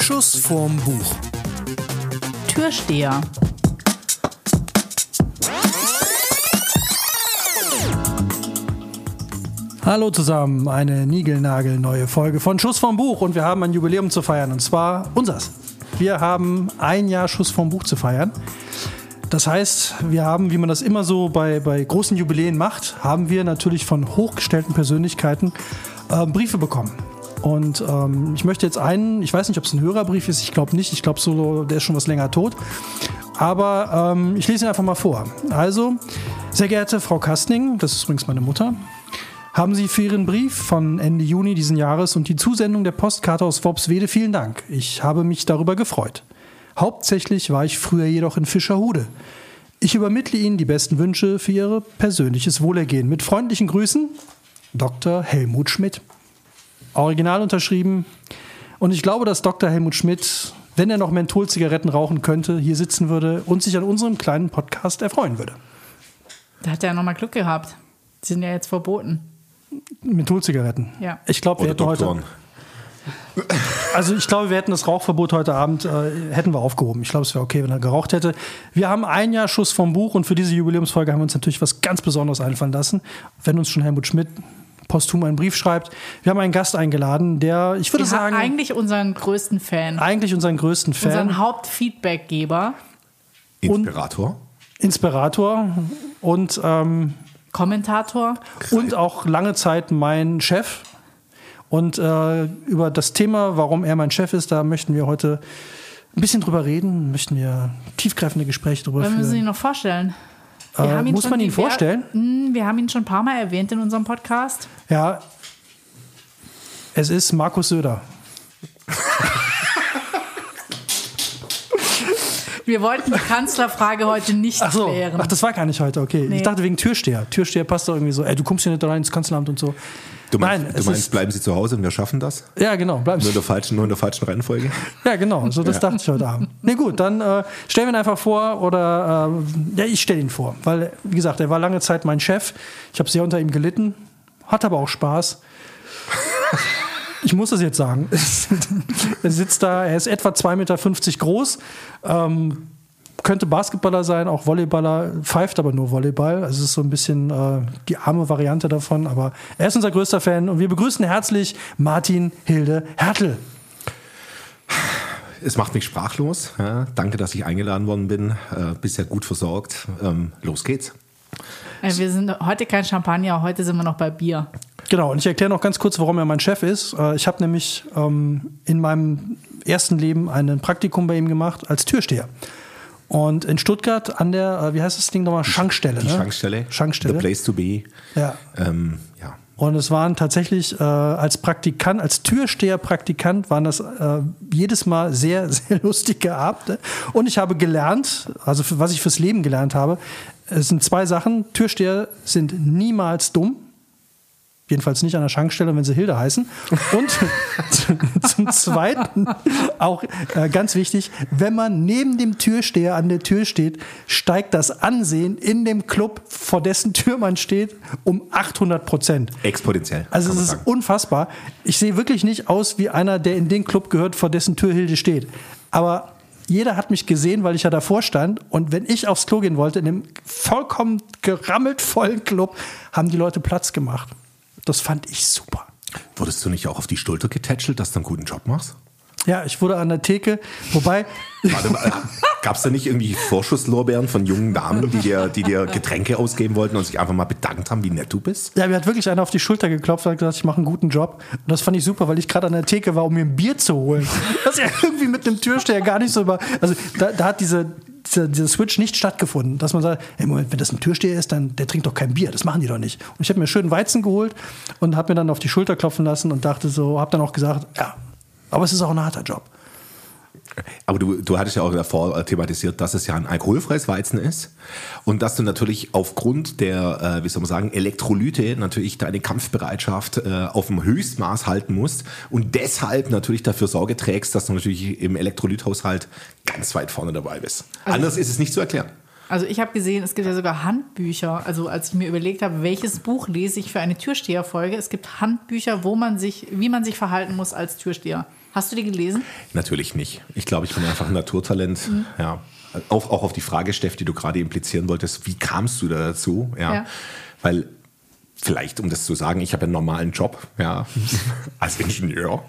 Schuss vorm Buch. Türsteher. Hallo zusammen, eine niegelnagelneue Folge von Schuss vom Buch und wir haben ein Jubiläum zu feiern und zwar unsers. Wir haben ein Jahr Schuss vom Buch zu feiern. Das heißt, wir haben, wie man das immer so bei, bei großen Jubiläen macht, haben wir natürlich von hochgestellten Persönlichkeiten äh, Briefe bekommen. Und ähm, ich möchte jetzt einen, ich weiß nicht, ob es ein Hörerbrief ist, ich glaube nicht, ich glaube so, der ist schon was länger tot. Aber ähm, ich lese ihn einfach mal vor. Also, sehr geehrte Frau Kastning, das ist übrigens meine Mutter, haben Sie für Ihren Brief von Ende Juni diesen Jahres und die Zusendung der Postkarte aus Worpswede vielen Dank. Ich habe mich darüber gefreut. Hauptsächlich war ich früher jedoch in Fischerhude. Ich übermittle Ihnen die besten Wünsche für Ihr persönliches Wohlergehen. Mit freundlichen Grüßen, Dr. Helmut Schmidt. Original unterschrieben. Und ich glaube, dass Dr. Helmut Schmidt, wenn er noch Mentholzigaretten rauchen könnte, hier sitzen würde und sich an unserem kleinen Podcast erfreuen würde. Da hat er ja nochmal Glück gehabt. Die sind ja jetzt verboten. Mentholzigaretten. Ja. Ich glaube, wir Oder hätten heute. Doktoren. Also ich glaube, wir hätten das Rauchverbot heute Abend äh, hätten wir aufgehoben. Ich glaube, es wäre okay, wenn er geraucht hätte. Wir haben ein Jahr Schuss vom Buch und für diese Jubiläumsfolge haben wir uns natürlich was ganz Besonderes einfallen lassen. Wenn uns schon Helmut Schmidt posthum einen Brief schreibt. Wir haben einen Gast eingeladen, der, ich würde Wir haben sagen, eigentlich unseren größten Fan. eigentlich unseren größten Fan, Unseren Hauptfeedbackgeber, Inspirator. Inspirator und, ähm, Kommentator. und auch lange Zeit mein Chef. Und äh, über das Thema, warum er mein Chef ist, da möchten wir heute ein bisschen drüber reden, möchten wir tiefgreifende Gespräche darüber Wir müssen führen. ihn noch vorstellen. Äh, muss man ihn vorstellen? Mm, Wir haben ihn schon ein paar Mal erwähnt in unserem Podcast. Ja, es ist Markus Söder. Wir wollten die Kanzlerfrage heute nicht Ach so, klären. ach, das war gar nicht heute, okay. Nee. Ich dachte wegen Türsteher. Türsteher passt doch irgendwie so, ey, du kommst hier nicht rein ins Kanzleramt und so. Du meinst, Nein, du meinst bleiben Sie zu Hause und wir schaffen das? Ja, genau, bleib. Nur in der falschen, nur in der falschen Reihenfolge? Ja, genau, so das dachte ich heute Abend. Nee, gut, dann äh, stellen wir ihn einfach vor oder äh, ja, ich stelle ihn vor, weil, wie gesagt, er war lange Zeit mein Chef. Ich habe sehr unter ihm gelitten, hat aber auch Spaß. Ich muss es jetzt sagen. er sitzt da, er ist etwa 2,50 Meter groß, ähm, könnte Basketballer sein, auch Volleyballer, pfeift aber nur Volleyball. Also es ist so ein bisschen äh, die arme Variante davon, aber er ist unser größter Fan und wir begrüßen herzlich Martin Hilde Hertel. Es macht mich sprachlos. Ja, danke, dass ich eingeladen worden bin. Äh, bisher gut versorgt. Ähm, los geht's. Äh, Wir sind heute kein Champagner, heute sind wir noch bei Bier. Genau, und ich erkläre noch ganz kurz, warum er mein Chef ist. Äh, Ich habe nämlich ähm, in meinem ersten Leben ein Praktikum bei ihm gemacht als Türsteher. Und in Stuttgart an der, äh, wie heißt das Ding nochmal? Schankstelle. Die ne? Schankstelle. Schankstelle. The place to be. Ja. Ähm, ja. Und es waren tatsächlich äh, als Praktikant, als Türsteher-Praktikant, waren das äh, jedes Mal sehr, sehr lustige Abende. Und ich habe gelernt, also für, was ich fürs Leben gelernt habe, es sind zwei Sachen. Türsteher sind niemals dumm. Jedenfalls nicht an der Schankstelle, wenn sie Hilde heißen. Und zum Zweiten, auch äh, ganz wichtig, wenn man neben dem Türsteher an der Tür steht, steigt das Ansehen in dem Club, vor dessen Tür man steht, um 800 Prozent. Exponentiell. Also es ist sagen. unfassbar. Ich sehe wirklich nicht aus wie einer, der in den Club gehört, vor dessen Tür Hilde steht. Aber jeder hat mich gesehen, weil ich ja davor stand. Und wenn ich aufs Klo gehen wollte, in dem vollkommen gerammelt vollen Club, haben die Leute Platz gemacht. Das fand ich super. Wurdest du nicht auch auf die Schulter getätschelt, dass du einen guten Job machst? Ja, ich wurde an der Theke, wobei, Warte mal, Gab es da nicht irgendwie Vorschusslorbeeren von jungen Damen, die dir, die dir Getränke ausgeben wollten und sich einfach mal bedankt haben, wie nett du bist? ja, mir hat wirklich einer auf die Schulter geklopft und hat gesagt, ich mache einen guten Job. Und das fand ich super, weil ich gerade an der Theke war, um mir ein Bier zu holen. Das ist ja irgendwie mit einem Türsteher gar nicht so über. Also da, da hat diese, dieser, dieser Switch nicht stattgefunden, dass man sagt, hey, Moment, wenn das ein Türsteher ist, dann der trinkt doch kein Bier. Das machen die doch nicht. Und ich habe mir schön Weizen geholt und habe mir dann auf die Schulter klopfen lassen und dachte so, habe dann auch gesagt, ja, aber es ist auch ein harter Job. Aber du, du hattest ja auch davor äh, thematisiert, dass es ja ein alkoholfreies Weizen ist und dass du natürlich aufgrund der, äh, wie soll man sagen, Elektrolyte natürlich deine Kampfbereitschaft äh, auf dem Höchstmaß halten musst und deshalb natürlich dafür Sorge trägst, dass du natürlich im Elektrolythaushalt ganz weit vorne dabei bist. Anders ist es nicht zu erklären. Also ich habe gesehen, es gibt ja sogar Handbücher. Also als ich mir überlegt habe, welches Buch lese ich für eine Türsteherfolge, es gibt Handbücher, wo man sich, wie man sich verhalten muss als Türsteher. Hast du die gelesen? Natürlich nicht. Ich glaube, ich bin einfach ein Naturtalent. Mhm. Ja. Auch, auch auf die Frage, Steff, die du gerade implizieren wolltest, wie kamst du da dazu? Ja. ja. Weil vielleicht, um das zu sagen, ich habe einen normalen Job, ja, als Ingenieur.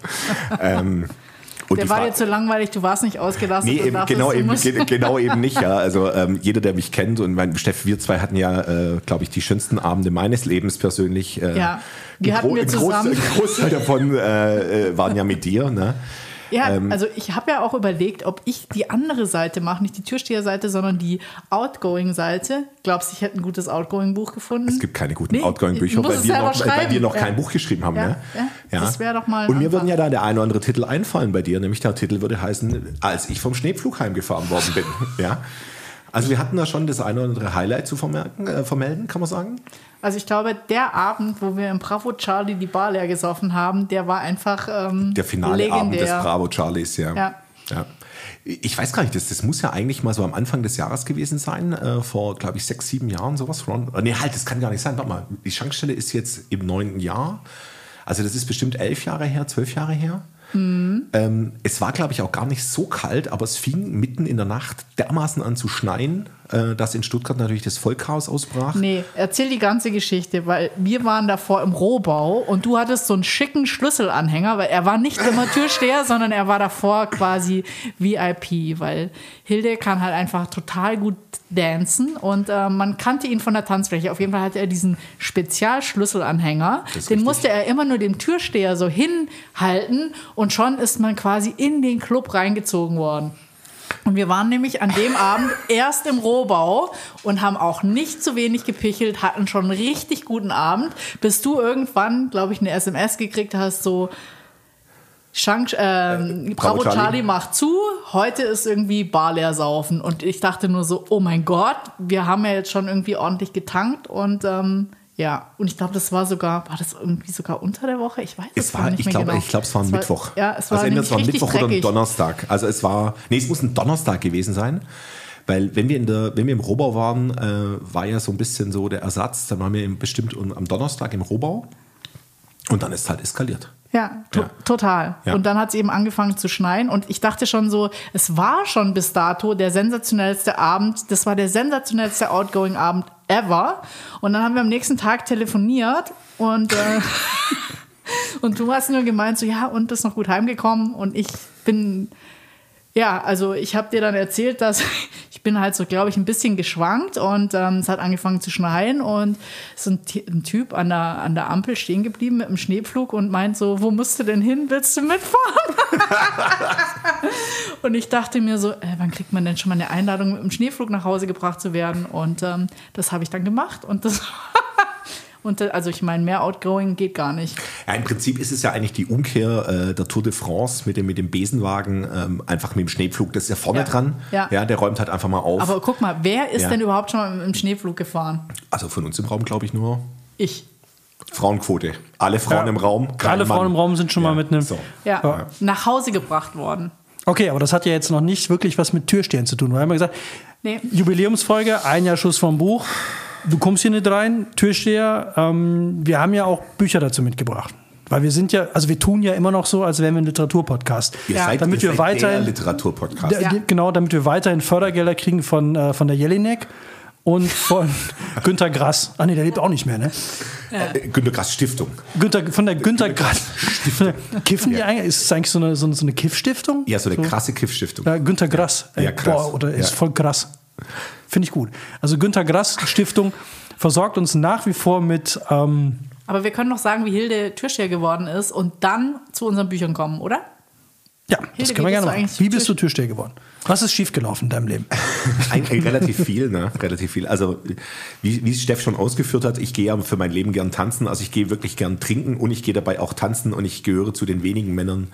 ähm, und der war dir zu langweilig, du warst nicht ausgelassen. Nee, eben, genau, eben, genau eben nicht. Ja. Also ähm, jeder, der mich kennt und mein Steff, wir zwei hatten ja, äh, glaube ich, die schönsten Abende meines Lebens persönlich. Äh, ja, die hatten wir zusammen. Ein Großteil davon äh, äh, waren ja mit dir. Ne? Ja, ähm, also ich habe ja auch überlegt, ob ich die andere Seite mache, nicht die Türsteherseite, sondern die Outgoing-Seite. Glaubst du, ich hätte ein gutes Outgoing-Buch gefunden? Es gibt keine guten nee, Outgoing-Bücher, weil, wir noch, weil wir noch ja. kein Buch geschrieben haben. Ja, ne? ja. Das wäre doch mal. Und mir würden ja da der eine oder andere Titel einfallen bei dir, nämlich der Titel würde heißen, als ich vom Schneepflug heimgefahren worden bin. ja. Also wir hatten da schon das eine oder andere Highlight zu vermerken, äh, vermelden, kann man sagen. Also ich glaube, der Abend, wo wir im Bravo Charlie die Bar leer gesoffen haben, der war einfach ähm, Der finale legendär. Abend des Bravo Charlies, ja. ja. ja. Ich weiß gar nicht, das, das muss ja eigentlich mal so am Anfang des Jahres gewesen sein, äh, vor, glaube ich, sechs, sieben Jahren sowas. Ron. Nee, halt, das kann gar nicht sein. Warte mal, die Schankstelle ist jetzt im neunten Jahr. Also das ist bestimmt elf Jahre her, zwölf Jahre her. Mhm. Ähm, es war, glaube ich, auch gar nicht so kalt, aber es fing mitten in der Nacht dermaßen an zu schneien, dass in Stuttgart natürlich das Vollchaos ausbrach. Nee, erzähl die ganze Geschichte, weil wir waren davor im Rohbau und du hattest so einen schicken Schlüsselanhänger, weil er war nicht immer Türsteher, sondern er war davor quasi VIP, weil Hilde kann halt einfach total gut dancen und äh, man kannte ihn von der Tanzfläche. Auf jeden Fall hatte er diesen Spezialschlüsselanhänger. Den richtig. musste er immer nur dem Türsteher so hinhalten und schon ist man quasi in den Club reingezogen worden. Und wir waren nämlich an dem Abend erst im Rohbau und haben auch nicht zu wenig gepichelt, hatten schon einen richtig guten Abend, bis du irgendwann, glaube ich, eine SMS gekriegt hast, so, Shank, ähm, äh, Bravo, Charlie. Charlie. macht zu, heute ist irgendwie Bar leer saufen. Und ich dachte nur so, oh mein Gott, wir haben ja jetzt schon irgendwie ordentlich getankt und ähm, ja, und ich glaube, das war sogar, war das irgendwie sogar unter der Woche? Ich weiß es, war, nicht ich mehr glaub, genau. Ich glaube, es war ein es Mittwoch. War, ja, es war, also entweder es war Mittwoch dreckig. oder ein Donnerstag. Also es war, nee, es muss ein Donnerstag gewesen sein. Weil wenn wir, in der, wenn wir im Rohbau waren, äh, war ja so ein bisschen so der Ersatz. Dann waren wir bestimmt am Donnerstag im Rohbau und dann ist es halt eskaliert. Ja, to ja. total. Ja. Und dann hat es eben angefangen zu schneien. Und ich dachte schon so, es war schon bis dato der sensationellste Abend. Das war der sensationellste Outgoing-Abend ever. Und dann haben wir am nächsten Tag telefoniert und, äh, und du hast nur gemeint, so ja, und bist noch gut heimgekommen. Und ich bin ja, also ich habe dir dann erzählt, dass ich bin halt so, glaube ich, ein bisschen geschwankt und ähm, es hat angefangen zu schneien und ist ein, ein, Typ an der, an der Ampel stehen geblieben mit einem Schneepflug und meint so, wo musst du denn hin? Willst du mitfahren? und ich dachte mir so, äh, wann kriegt man denn schon mal eine Einladung, mit einem Schneepflug nach Hause gebracht zu werden? Und ähm, das habe ich dann gemacht und das Und also ich meine, mehr Outgoing geht gar nicht. Ja, im Prinzip ist es ja eigentlich die Umkehr äh, der Tour de France mit dem, mit dem Besenwagen, ähm, einfach mit dem Schneepflug. Das ist ja vorne ja. dran. Ja. ja, der räumt halt einfach mal auf. Aber guck mal, wer ist ja. denn überhaupt schon mal im Schneepflug gefahren? Also von uns im Raum glaube ich nur. Ich. Frauenquote. Alle Frauen ja. im Raum. Alle Frauen im Raum sind schon mal mit einem. So. Ja. nach Hause gebracht worden. Okay, aber das hat ja jetzt noch nicht wirklich was mit Türstehen zu tun. Wir haben ja gesagt, nee. Jubiläumsfolge, ein Jahr Schuss vom Buch du kommst hier nicht rein, Türsteher. Ähm, wir haben ja auch Bücher dazu mitgebracht. Weil wir sind ja, also wir tun ja immer noch so, als wären wir ein Literaturpodcast. Ihr ja. seid, damit ihr wir seid weiterhin, der Literaturpodcast. Ja. Genau, damit wir weiterhin Fördergelder kriegen von, äh, von der Jelinek und von Günter Grass. Ah nee, der lebt auch nicht mehr, ne? Ja. Äh, Günter Grass Stiftung. Günter, von der Günter Grass Stiftung. Kiffen die eigentlich? Ist es eigentlich so eine, so eine, so eine Kiff-Stiftung? Ja, so eine so. krasse Kiff-Stiftung. Ja, Günter Grass. Ja, krass. Boah, oder ist voll krass. Finde ich gut. Also Günter Grass Stiftung versorgt uns nach wie vor mit. Ähm, Aber wir können noch sagen, wie Hilde Türsteher geworden ist und dann zu unseren Büchern kommen, oder? Ja, Hilde, das können wir gerne machen. Wie bist du Türsteher geworden? Was ist schiefgelaufen in deinem Leben? Eigentlich relativ viel, ne? Relativ viel. Also, wie, wie Steff schon ausgeführt hat, ich gehe ja für mein Leben gern tanzen. Also, ich gehe wirklich gern trinken und ich gehe dabei auch tanzen und ich gehöre zu den wenigen Männern,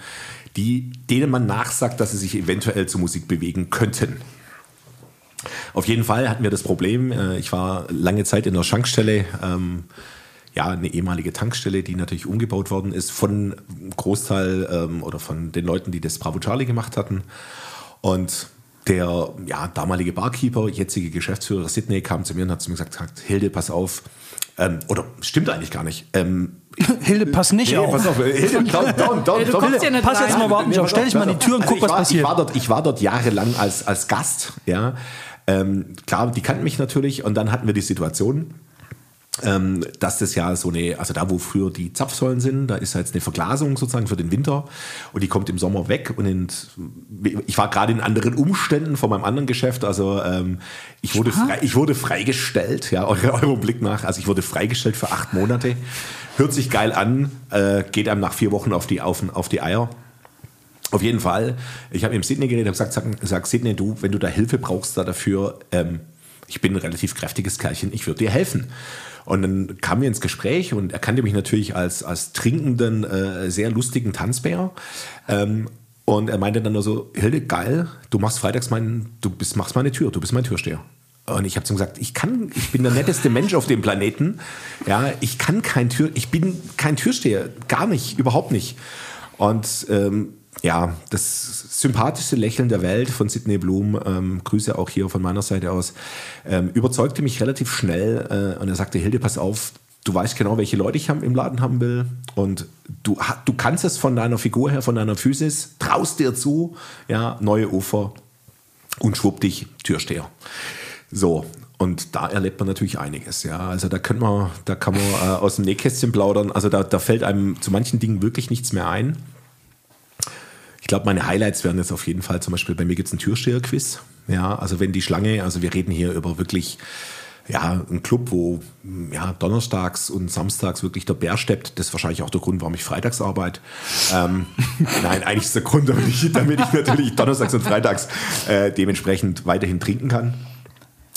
die, denen man nachsagt, dass sie sich eventuell zur Musik bewegen könnten. Auf jeden Fall hatten wir das Problem, äh, ich war lange Zeit in der Schankstelle, ähm, ja, eine ehemalige Tankstelle, die natürlich umgebaut worden ist von Großteil ähm, oder von den Leuten, die das Bravo Charlie gemacht hatten. Und der ja, damalige Barkeeper, jetzige Geschäftsführer Sydney, kam zu mir und hat zu mir gesagt, Hilde, pass auf. Ähm, oder stimmt eigentlich gar nicht. Ähm, Hilde, pass nicht nee, auf. pass auf. Hilde, down, down, down, down. kommst ja Pass jetzt mal überhaupt nicht auf. Stell dich mal in die Tür und Also guck, ich was war, passiert. Ich war dort, ich war dort jahrelang als, als Gast, ja. Ähm, klar, die kannten mich natürlich und dann hatten wir die Situation, ähm, dass das ja so eine, also da wo früher die Zapfsäulen sind, da ist ja jetzt eine Verglasung sozusagen für den Winter und die kommt im Sommer weg und in, ich war gerade in anderen Umständen von meinem anderen Geschäft, also ähm, ich, wurde frei, ich wurde freigestellt, ja, eure, eurem Blick nach, also ich wurde freigestellt für acht Monate, hört sich geil an, äh, geht einem nach vier Wochen auf die, auf, auf die Eier. Auf jeden Fall, ich habe mit dem Sydney geredet und gesagt, sag, sag Sydney, du, wenn du da Hilfe brauchst da dafür, ähm, ich bin ein relativ kräftiges Kerlchen, ich würde dir helfen. Und dann kamen wir ins Gespräch und er kannte mich natürlich als, als trinkenden, äh, sehr lustigen Tanzbär. Ähm, und er meinte dann nur so, Hilde, geil, du machst freitags meinen, du bist, machst meine Tür, du bist mein Türsteher. Und ich habe zu ihm gesagt, ich kann, ich bin der netteste Mensch auf dem Planeten. Ja, ich kann kein Tür, ich bin kein Türsteher, gar nicht, überhaupt nicht. Und ähm, ja, das sympathischste Lächeln der Welt von Sidney Blum, ähm, Grüße auch hier von meiner Seite aus, ähm, überzeugte mich relativ schnell äh, und er sagte, Hilde, pass auf, du weißt genau, welche Leute ich im Laden haben will und du, du kannst es von deiner Figur her, von deiner Physis, traust dir zu, ja, neue Ufer und schwupp dich, Türsteher. So, und da erlebt man natürlich einiges, ja. Also da kann man, da kann man äh, aus dem Nähkästchen plaudern. Also da, da fällt einem zu manchen Dingen wirklich nichts mehr ein. Ich glaube, meine Highlights wären jetzt auf jeden Fall zum Beispiel, bei mir gibt es ein Türsteher-Quiz. Ja, also wenn die Schlange, also wir reden hier über wirklich ja, ein Club, wo ja, donnerstags und samstags wirklich der Bär steppt. Das ist wahrscheinlich auch der Grund, warum ich freitags arbeite. Ähm, nein, eigentlich ist der Grund, damit ich, damit ich natürlich donnerstags und freitags äh, dementsprechend weiterhin trinken kann.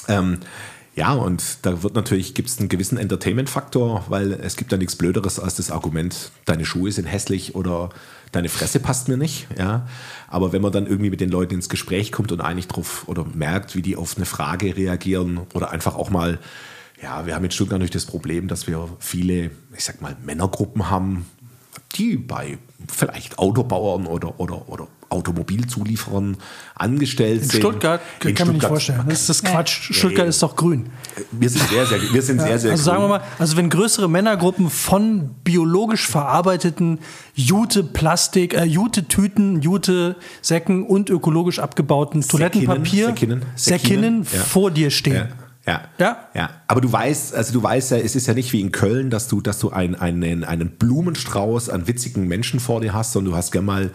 Ähm, ja, und da wird natürlich, gibt es einen gewissen Entertainment-Faktor, weil es gibt ja nichts Blöderes als das Argument, deine Schuhe sind hässlich oder deine Fresse passt mir nicht. Ja? Aber wenn man dann irgendwie mit den Leuten ins Gespräch kommt und eigentlich drauf oder merkt, wie die auf eine Frage reagieren oder einfach auch mal, ja, wir haben in Stuttgart natürlich das Problem, dass wir viele, ich sag mal, Männergruppen haben, die bei vielleicht Autobauern oder, oder, oder Automobilzulieferern angestellt In sind. Stuttgart In kann man nicht Stuttgart- vorstellen. Das ist das Quatsch. Stuttgart ist doch grün. Wir sind sehr, sehr, wir sind sehr, sehr also sagen wir grün. mal, also wenn größere Männergruppen von biologisch verarbeiteten Jute-Plastik, äh, Jute-Tüten, Jute-Säcken und ökologisch abgebauten Toilettenpapier, Säckinnen, Säckinnen, Säckinnen, ja. vor dir stehen. Ja. Ja? ja. Aber du weißt, also du weißt ja, es ist ja nicht wie in Köln, dass du, dass du ein, einen, einen Blumenstrauß an witzigen Menschen vor dir hast, sondern du hast gern mal,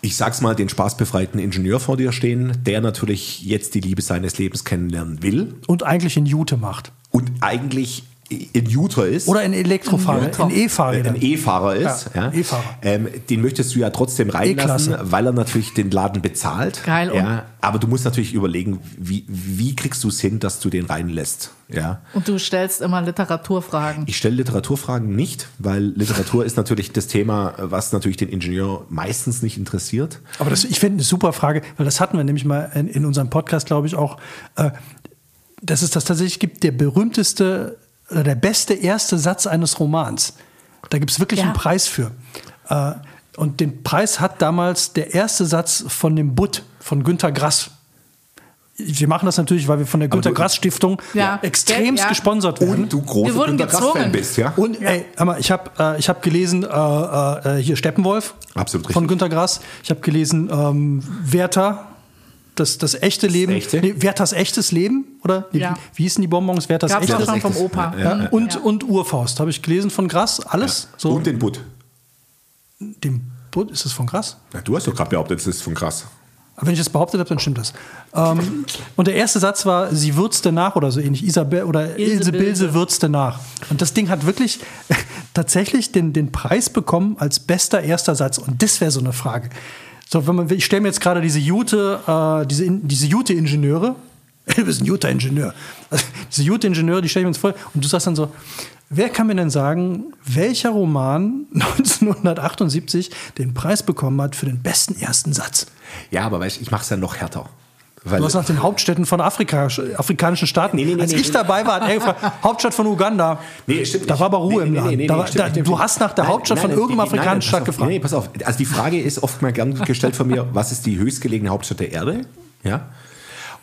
ich sag's mal, den spaßbefreiten Ingenieur vor dir stehen, der natürlich jetzt die Liebe seines Lebens kennenlernen will Und eigentlich in Jute macht. und eigentlich in Utah ist. Oder in Elektrofahrer, Motor. in E-Fahrrädern. ein E-Fahrer ist, Ja, ja, E-Fahrer. Ähm, den möchtest du ja trotzdem reinlassen, weil er natürlich den Laden bezahlt. Geil, Ja, aber du musst natürlich überlegen, wie, wie kriegst du es hin, dass du den reinlässt. Ja. Und du stellst immer Literaturfragen. Ich stelle Literaturfragen nicht, weil Literatur ist natürlich das Thema, was natürlich den Ingenieur meistens nicht interessiert. Aber das, ich finde eine super Frage, weil das hatten wir nämlich mal in, in unserem Podcast, glaube ich, auch, äh, dass es das tatsächlich gibt, der berühmteste der beste erste Satz eines Romans. Da gibt es wirklich Ja. einen Preis für. Äh, und den Preis hat damals der erste Satz von dem Butt von Günter Grass. Wir machen das natürlich, weil wir von der Günter Grass Stiftung Ja. extremst Ja. gesponsert werden. Und du großer Wir wurden Günter Grass-Fan gezwungen. bist, ja? Und ey, hör mal, ich habe äh, ich hab gelesen, äh, äh, hier Steppenwolf Absolut von richtig. Günter Grass. Ich habe gelesen, ähm, Werther, das, das echte Leben. Echte? Nee, Werthers echtes Leben, oder? Nee, Ja. Wie, wie hießen die Bonbons? Werthers Gab's echtes auch schon vom echtes. Opa. Ja, ja. und, Ja. und Urfaust habe ich gelesen von Grass. Alles? So, Und den Butt. dem Bud, ist das von Grass? Du hast doch gerade behauptet, das ist von krass. Aber wenn ich das behauptet habe, dann stimmt das. Ähm, und der erste Satz war, sie würzte nach oder so ähnlich. Isabel oder Ilse Ilse, Bilse Bilse. würzte nach. Und das Ding hat wirklich tatsächlich den, den Preis bekommen als bester erster Satz. Und das wäre so eine Frage. So, wenn man, ich stelle mir jetzt gerade diese Jute, äh, diese, diese Jute-Ingenieure, du bist ein Jute-Ingenieur, also, diese Jute-Ingenieure, die stelle ich mir jetzt vor, und du sagst dann so, wer kann mir denn sagen, welcher Roman 1978 den Preis bekommen hat für den besten ersten Satz? Ja, aber weißt ich mache es ja noch härter. Weil, Du hast nach den Hauptstädten von Afrika, afrikanischen Staaten. Nee, nee, nee, Als ich dabei war, hat er gefragt, Hauptstadt von Uganda. Nee, stimmt Da war aber Ruhe Nee, im Land. da, da, du hast nach der Nein, Hauptstadt nein, von nein, afrikanischen auf. gefragt. Nee, pass auf. Also die Frage ist oft mal gern gestellt von mir, was ist die höchstgelegene Hauptstadt der Erde? Ja.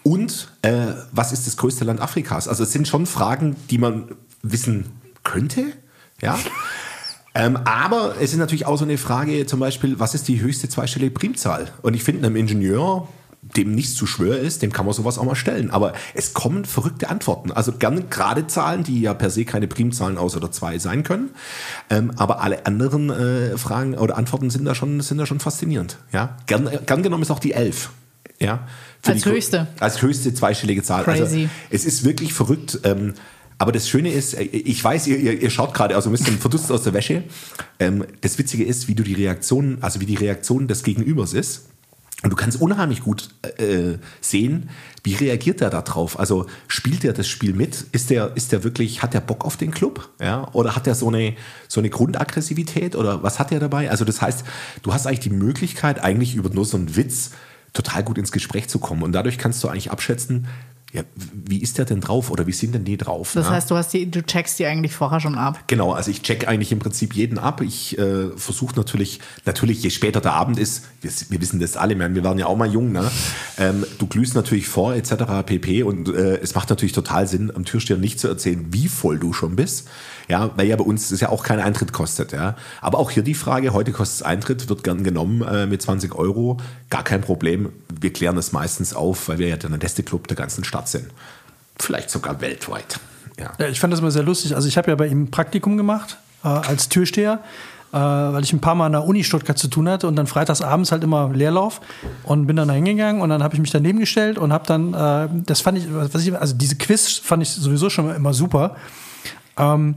Und äh, was ist das größte Land Afrikas? Also es sind schon Fragen, die man wissen könnte. Ja. Ähm, aber es ist natürlich auch so eine Frage, zum Beispiel, was ist die höchste zweistellige Primzahl? Und ich finde, einem Ingenieur, dem nichts zu schwör ist, dem kann man sowas auch mal stellen. Aber es kommen verrückte Antworten. Also gerne gerade Zahlen, die ja per se keine Primzahlen aus oder zwei sein können. Ähm, aber alle anderen äh, Fragen oder Antworten sind da schon, sind da schon faszinierend. Ja? Gern, gern genommen ist auch die elf. Ja? Für Als die, höchste. Als höchste zweistellige Zahl. Crazy. Also, es ist wirklich verrückt. Ähm, aber das Schöne ist, äh, ich weiß, ihr, ihr, ihr schaut gerade also ein bisschen verdutzt aus der Wäsche. Ähm, das Witzige ist, wie du die Reaktion, also wie die Reaktion des Gegenübers ist. Und du kannst unheimlich gut äh, sehen, wie reagiert er da drauf. Also spielt er das Spiel mit? Ist der, ist der wirklich, hat der Bock auf den Club? Ja? Oder hat er so eine, so eine Grundaggressivität? Oder was hat er dabei? Also das heißt, du hast eigentlich die Möglichkeit, eigentlich über nur so einen Witz total gut ins Gespräch zu kommen. Und dadurch kannst du eigentlich abschätzen, ja, wie ist der denn drauf oder wie sind denn die drauf? Das ja? heißt, du, hast die, du checkst die eigentlich vorher schon ab. Genau, also ich check eigentlich im Prinzip jeden ab. Ich äh, versuche natürlich, natürlich, je später der Abend ist, wir, wir wissen das alle, wir waren ja auch mal jung, ne? ähm, du glühst natürlich vor, etc. pp. Und äh, es macht natürlich total Sinn, am Türsteher nicht zu erzählen, wie voll du schon bist. Ja, weil ja bei uns das ja auch kein Eintritt kostet. Ja. Aber auch hier die Frage, heute kostet es Eintritt, wird gern genommen äh, mit 20 Euro. Gar kein Problem. Wir klären das meistens auf, weil wir ja der beste Club der ganzen Stadt sind. Vielleicht sogar weltweit. Ja. Ja, ich fand das immer sehr lustig. Also ich habe ja bei ihm ein Praktikum gemacht äh, als Türsteher, äh, weil ich ein paar Mal an der Uni Stuttgart zu tun hatte und dann freitags abends halt immer Leerlauf und bin dann da hingegangen und dann habe ich mich daneben gestellt und habe dann, äh, das fand ich, also diese Quiz fand ich sowieso schon immer super. Ähm,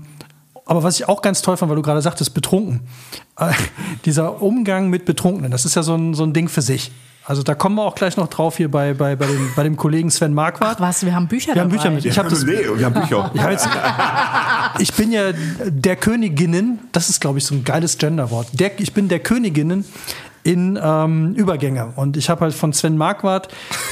aber was ich auch ganz toll fand, weil du gerade sagtest, betrunken. Äh, dieser Umgang mit Betrunkenen, das ist ja so ein, so ein Ding für sich. Also da kommen wir auch gleich noch drauf hier bei, bei, bei, dem, bei dem Kollegen Sven Marquardt. Was, wir haben Bücher Wir haben dabei. Bücher mit. Ich, hab das, nee, wir haben Bücher. ich, hab jetzt, ich bin ja der Königinnen, das ist glaube ich so ein geiles Genderwort. Der, ich bin der Königinnen in ähm, Übergänge. Und ich habe halt von Sven Marquardt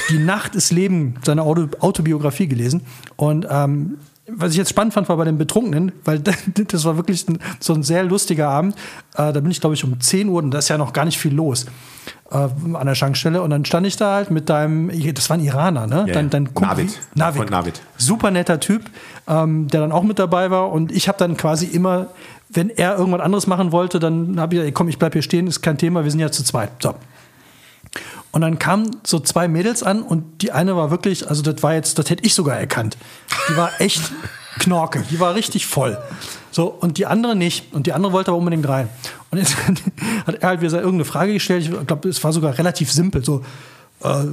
Die Nacht ist Leben, seine Auto, Autobiografie gelesen. Und ähm, was ich jetzt spannend fand, war bei den Betrunkenen, weil das war wirklich ein, so ein sehr lustiger Abend. Äh, da bin ich, glaube ich, um 10 Uhr und da ist ja noch gar nicht viel los äh, an der Schankstelle. Und dann stand ich da halt mit deinem, das war ein Iraner, ne? Ja, dein, dein. Kumpel- Navid. Navid. Super netter Typ, ähm, der dann auch mit dabei war. Und ich habe dann quasi immer, wenn er irgendwas anderes machen wollte, dann habe ich gesagt, komm, ich bleib hier stehen, ist kein Thema, wir sind ja zu zweit. So. Und dann kamen so zwei Mädels an und die eine war wirklich, also das war jetzt, das hätte ich sogar erkannt. Die war echt Knorke, die war richtig voll. So, und die andere nicht. Und die andere wollte aber unbedingt rein. Und jetzt hat er halt wieder irgendeine Frage gestellt. Ich glaube, es war sogar relativ simpel. So, äh,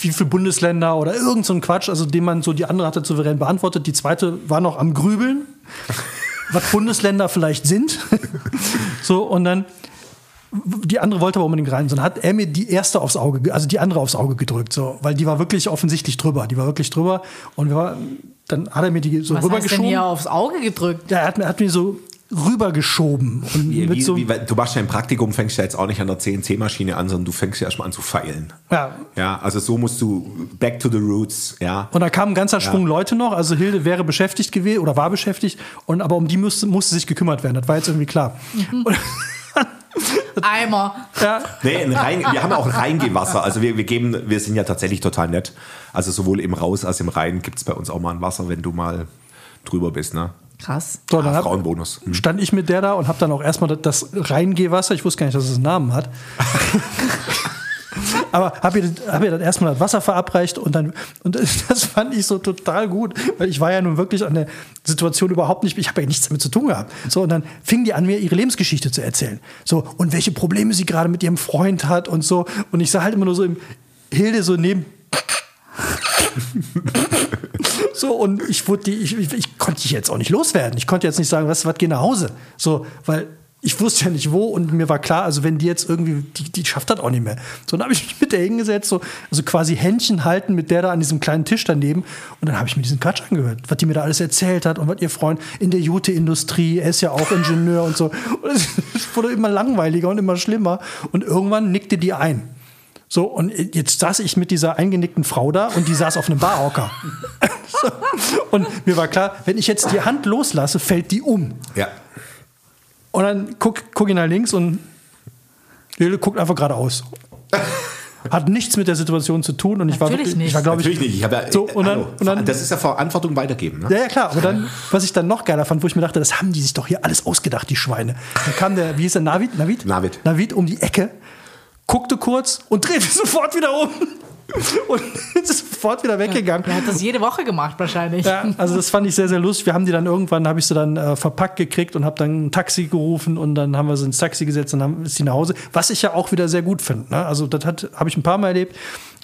wie viele Bundesländer oder irgend so ein Quatsch, also den man so, die andere hatte souverän beantwortet. Die zweite war noch am Grübeln, was Bundesländer vielleicht sind. so, und dann die andere wollte aber unbedingt rein. So, dann hat er mir die erste aufs Auge, ge- also die andere aufs Auge gedrückt, so, weil die war wirklich offensichtlich drüber. Die war wirklich drüber. Und wir war, dann hat er mir die so Was heißt denn rübergeschoben. hier aufs Auge gedrückt? Ja, er hat, mir- hat mir so rübergeschoben. Und Wie, mit wie, so, wie, du machst ja im Praktikum, fängst ja jetzt auch nicht an der CNC-Maschine an, sondern du fängst ja erstmal an zu feilen. ja. Ja, also so musst du back to the roots, ja. Und da kam ein ganzer Schwung Leute noch. Also Hilde wäre beschäftigt gewesen oder war beschäftigt. Und aber um die musste, musste sich gekümmert werden. Das war jetzt irgendwie klar. Und, Eimer. ja, Nee, ein Rein, wir haben auch ein Reingehwasser. Also wir, wir geben, wir sind ja tatsächlich total nett. Also sowohl im Raus als im Rein gibt es bei uns auch mal ein Wasser, wenn du mal drüber bist, ne? Krass. so, dann Ah, Frauenbonus. Hm. stand ich mit der da und habe dann auch erstmal das, das Reingehwasser, ich wusste gar nicht, dass es einen Namen hat. Aber habe ihr, hab ihr dann erstmal das Wasser verabreicht und dann, und das fand ich so total gut, weil ich war ja nun wirklich an der Situation überhaupt nicht, ich habe ja nichts damit zu tun gehabt. So, und dann fing die an, mir ihre Lebensgeschichte zu erzählen. So, und welche Probleme sie gerade mit ihrem Freund hat und so. Und ich sah halt immer nur so im Hilde so neben so, und ich wurde die, ich, ich, ich konnte die jetzt auch nicht loswerden. Ich konnte jetzt nicht sagen, was, was, geh nach Hause. So, weil ich wusste ja nicht wo und mir war klar, also wenn die jetzt irgendwie, die, die schafft das auch nicht mehr. So, dann habe ich mich mit der hingesetzt, so, also quasi Händchen halten mit der da an diesem kleinen Tisch daneben und dann habe ich mir diesen Quatsch angehört, was die mir da alles erzählt hat und was ihr Freund in der Jute-Industrie, er ist ja auch Ingenieur und so. Und es wurde immer langweiliger und immer schlimmer und irgendwann nickte die ein. So, und jetzt saß ich mit dieser eingenickten Frau da und die saß auf einem Barhocker. so, und mir war klar, wenn ich jetzt die Hand loslasse, fällt die um. Ja. Und dann guck, guck ich nach links und Lele guckt einfach geradeaus. Hat nichts mit der Situation zu tun und ich war Natürlich wirklich, nicht. ich war glaube ich, Natürlich nicht. Ich habe ja, So, und dann- und dann- das ist ja Verantwortung weitergeben. Ne? Ja, ja, klar. Aber dann, was ich dann noch geiler fand, wo ich mir dachte, das haben die sich doch hier alles ausgedacht, die Schweine. Dann kam der, wie hieß der, Navid? Navid? Navid. Navid um die Ecke, guckte kurz und drehte sofort wieder um. Und ist sofort wieder weggegangen. Er hat das jede Woche gemacht, wahrscheinlich. Ja, also das fand ich sehr, sehr lustig. Wir haben die dann irgendwann, habe ich sie dann äh, verpackt gekriegt und habe dann ein Taxi gerufen und dann haben wir sie ins Taxi gesetzt und dann ist sie nach Hause. Was ich ja auch wieder sehr gut finde. Ne? Also das habe ich ein paar Mal erlebt.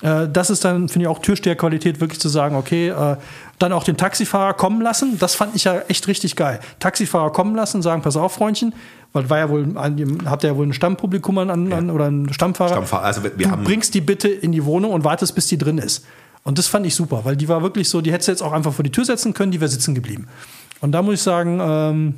Äh, das ist dann, finde ich, auch Türsteherqualität, wirklich zu sagen, okay, äh, dann auch den Taxifahrer kommen lassen. Das fand ich ja echt richtig geil. Taxifahrer kommen lassen, sagen, pass auf, Freundchen, weil war ja wohl, ein- habt ihr ja wohl ein Stammpublikum an, an, an oder einen Stammfahrer. Stammfahrer, also wir du haben- bringst die bitte in die Wohnung und wartest, bis die drin ist. Und das fand ich super, weil die war wirklich so, die hättest du jetzt auch einfach vor die Tür setzen können, die wäre sitzen geblieben. Und da muss ich sagen, ähm,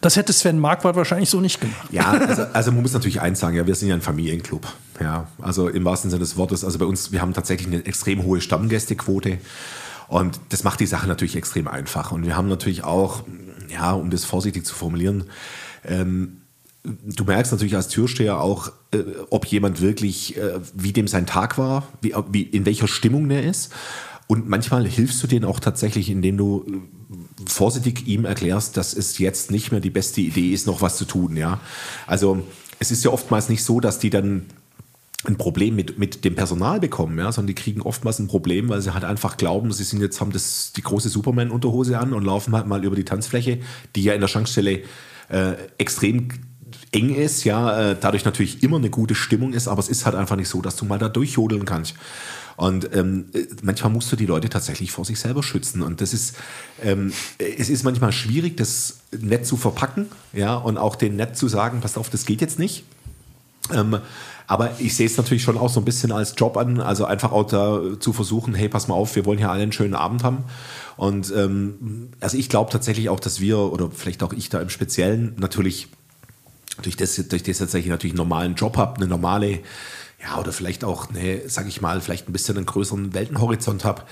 das hätte Sven Marquardt wahrscheinlich so nicht gemacht. Ja, also, also man muss natürlich eins sagen, ja, wir sind ja ein Familienclub. Ja, also im wahrsten Sinne des Wortes. Also bei uns, wir haben tatsächlich eine extrem hohe Stammgästequote. Und das macht die Sache natürlich extrem einfach. Und wir haben natürlich auch, ja, um das vorsichtig zu formulieren, ähm, du merkst natürlich als Türsteher auch, äh, ob jemand wirklich, äh, wie dem sein Tag war, wie, wie, in welcher Stimmung der ist. Und manchmal hilfst du denen auch tatsächlich, indem du äh, vorsichtig ihm erklärst, dass es jetzt nicht mehr die beste Idee ist, noch was zu tun. Ja, also es ist ja oftmals nicht so, dass die dann ein Problem mit, mit dem Personal bekommen, ja, sondern die kriegen oftmals ein Problem, weil sie halt einfach glauben, sie sind jetzt, haben das, die große Superman-Unterhose an und laufen halt mal über die Tanzfläche, die ja in der Schankstelle äh, extrem eng ist, ja, äh, dadurch natürlich immer eine gute Stimmung ist, aber es ist halt einfach nicht so, dass du mal da durchjodeln kannst. Und ähm, äh, manchmal musst du die Leute tatsächlich vor sich selber schützen. Und das ist, ähm, es ist manchmal schwierig, das nett zu verpacken, ja, und auch den nett zu sagen, pass auf, das geht jetzt nicht. Ähm, aber ich sehe es natürlich schon auch so ein bisschen als Job an, also einfach auch da zu versuchen, hey, pass mal auf, wir wollen hier alle einen schönen Abend haben. Und ähm, also ich glaube tatsächlich auch, dass wir, oder vielleicht auch ich da im Speziellen, natürlich durch das, durch das tatsächlich natürlich einen normalen Job habe, eine normale, ja, oder vielleicht auch, ne, sag ich mal, vielleicht ein bisschen einen größeren Weltenhorizont habe,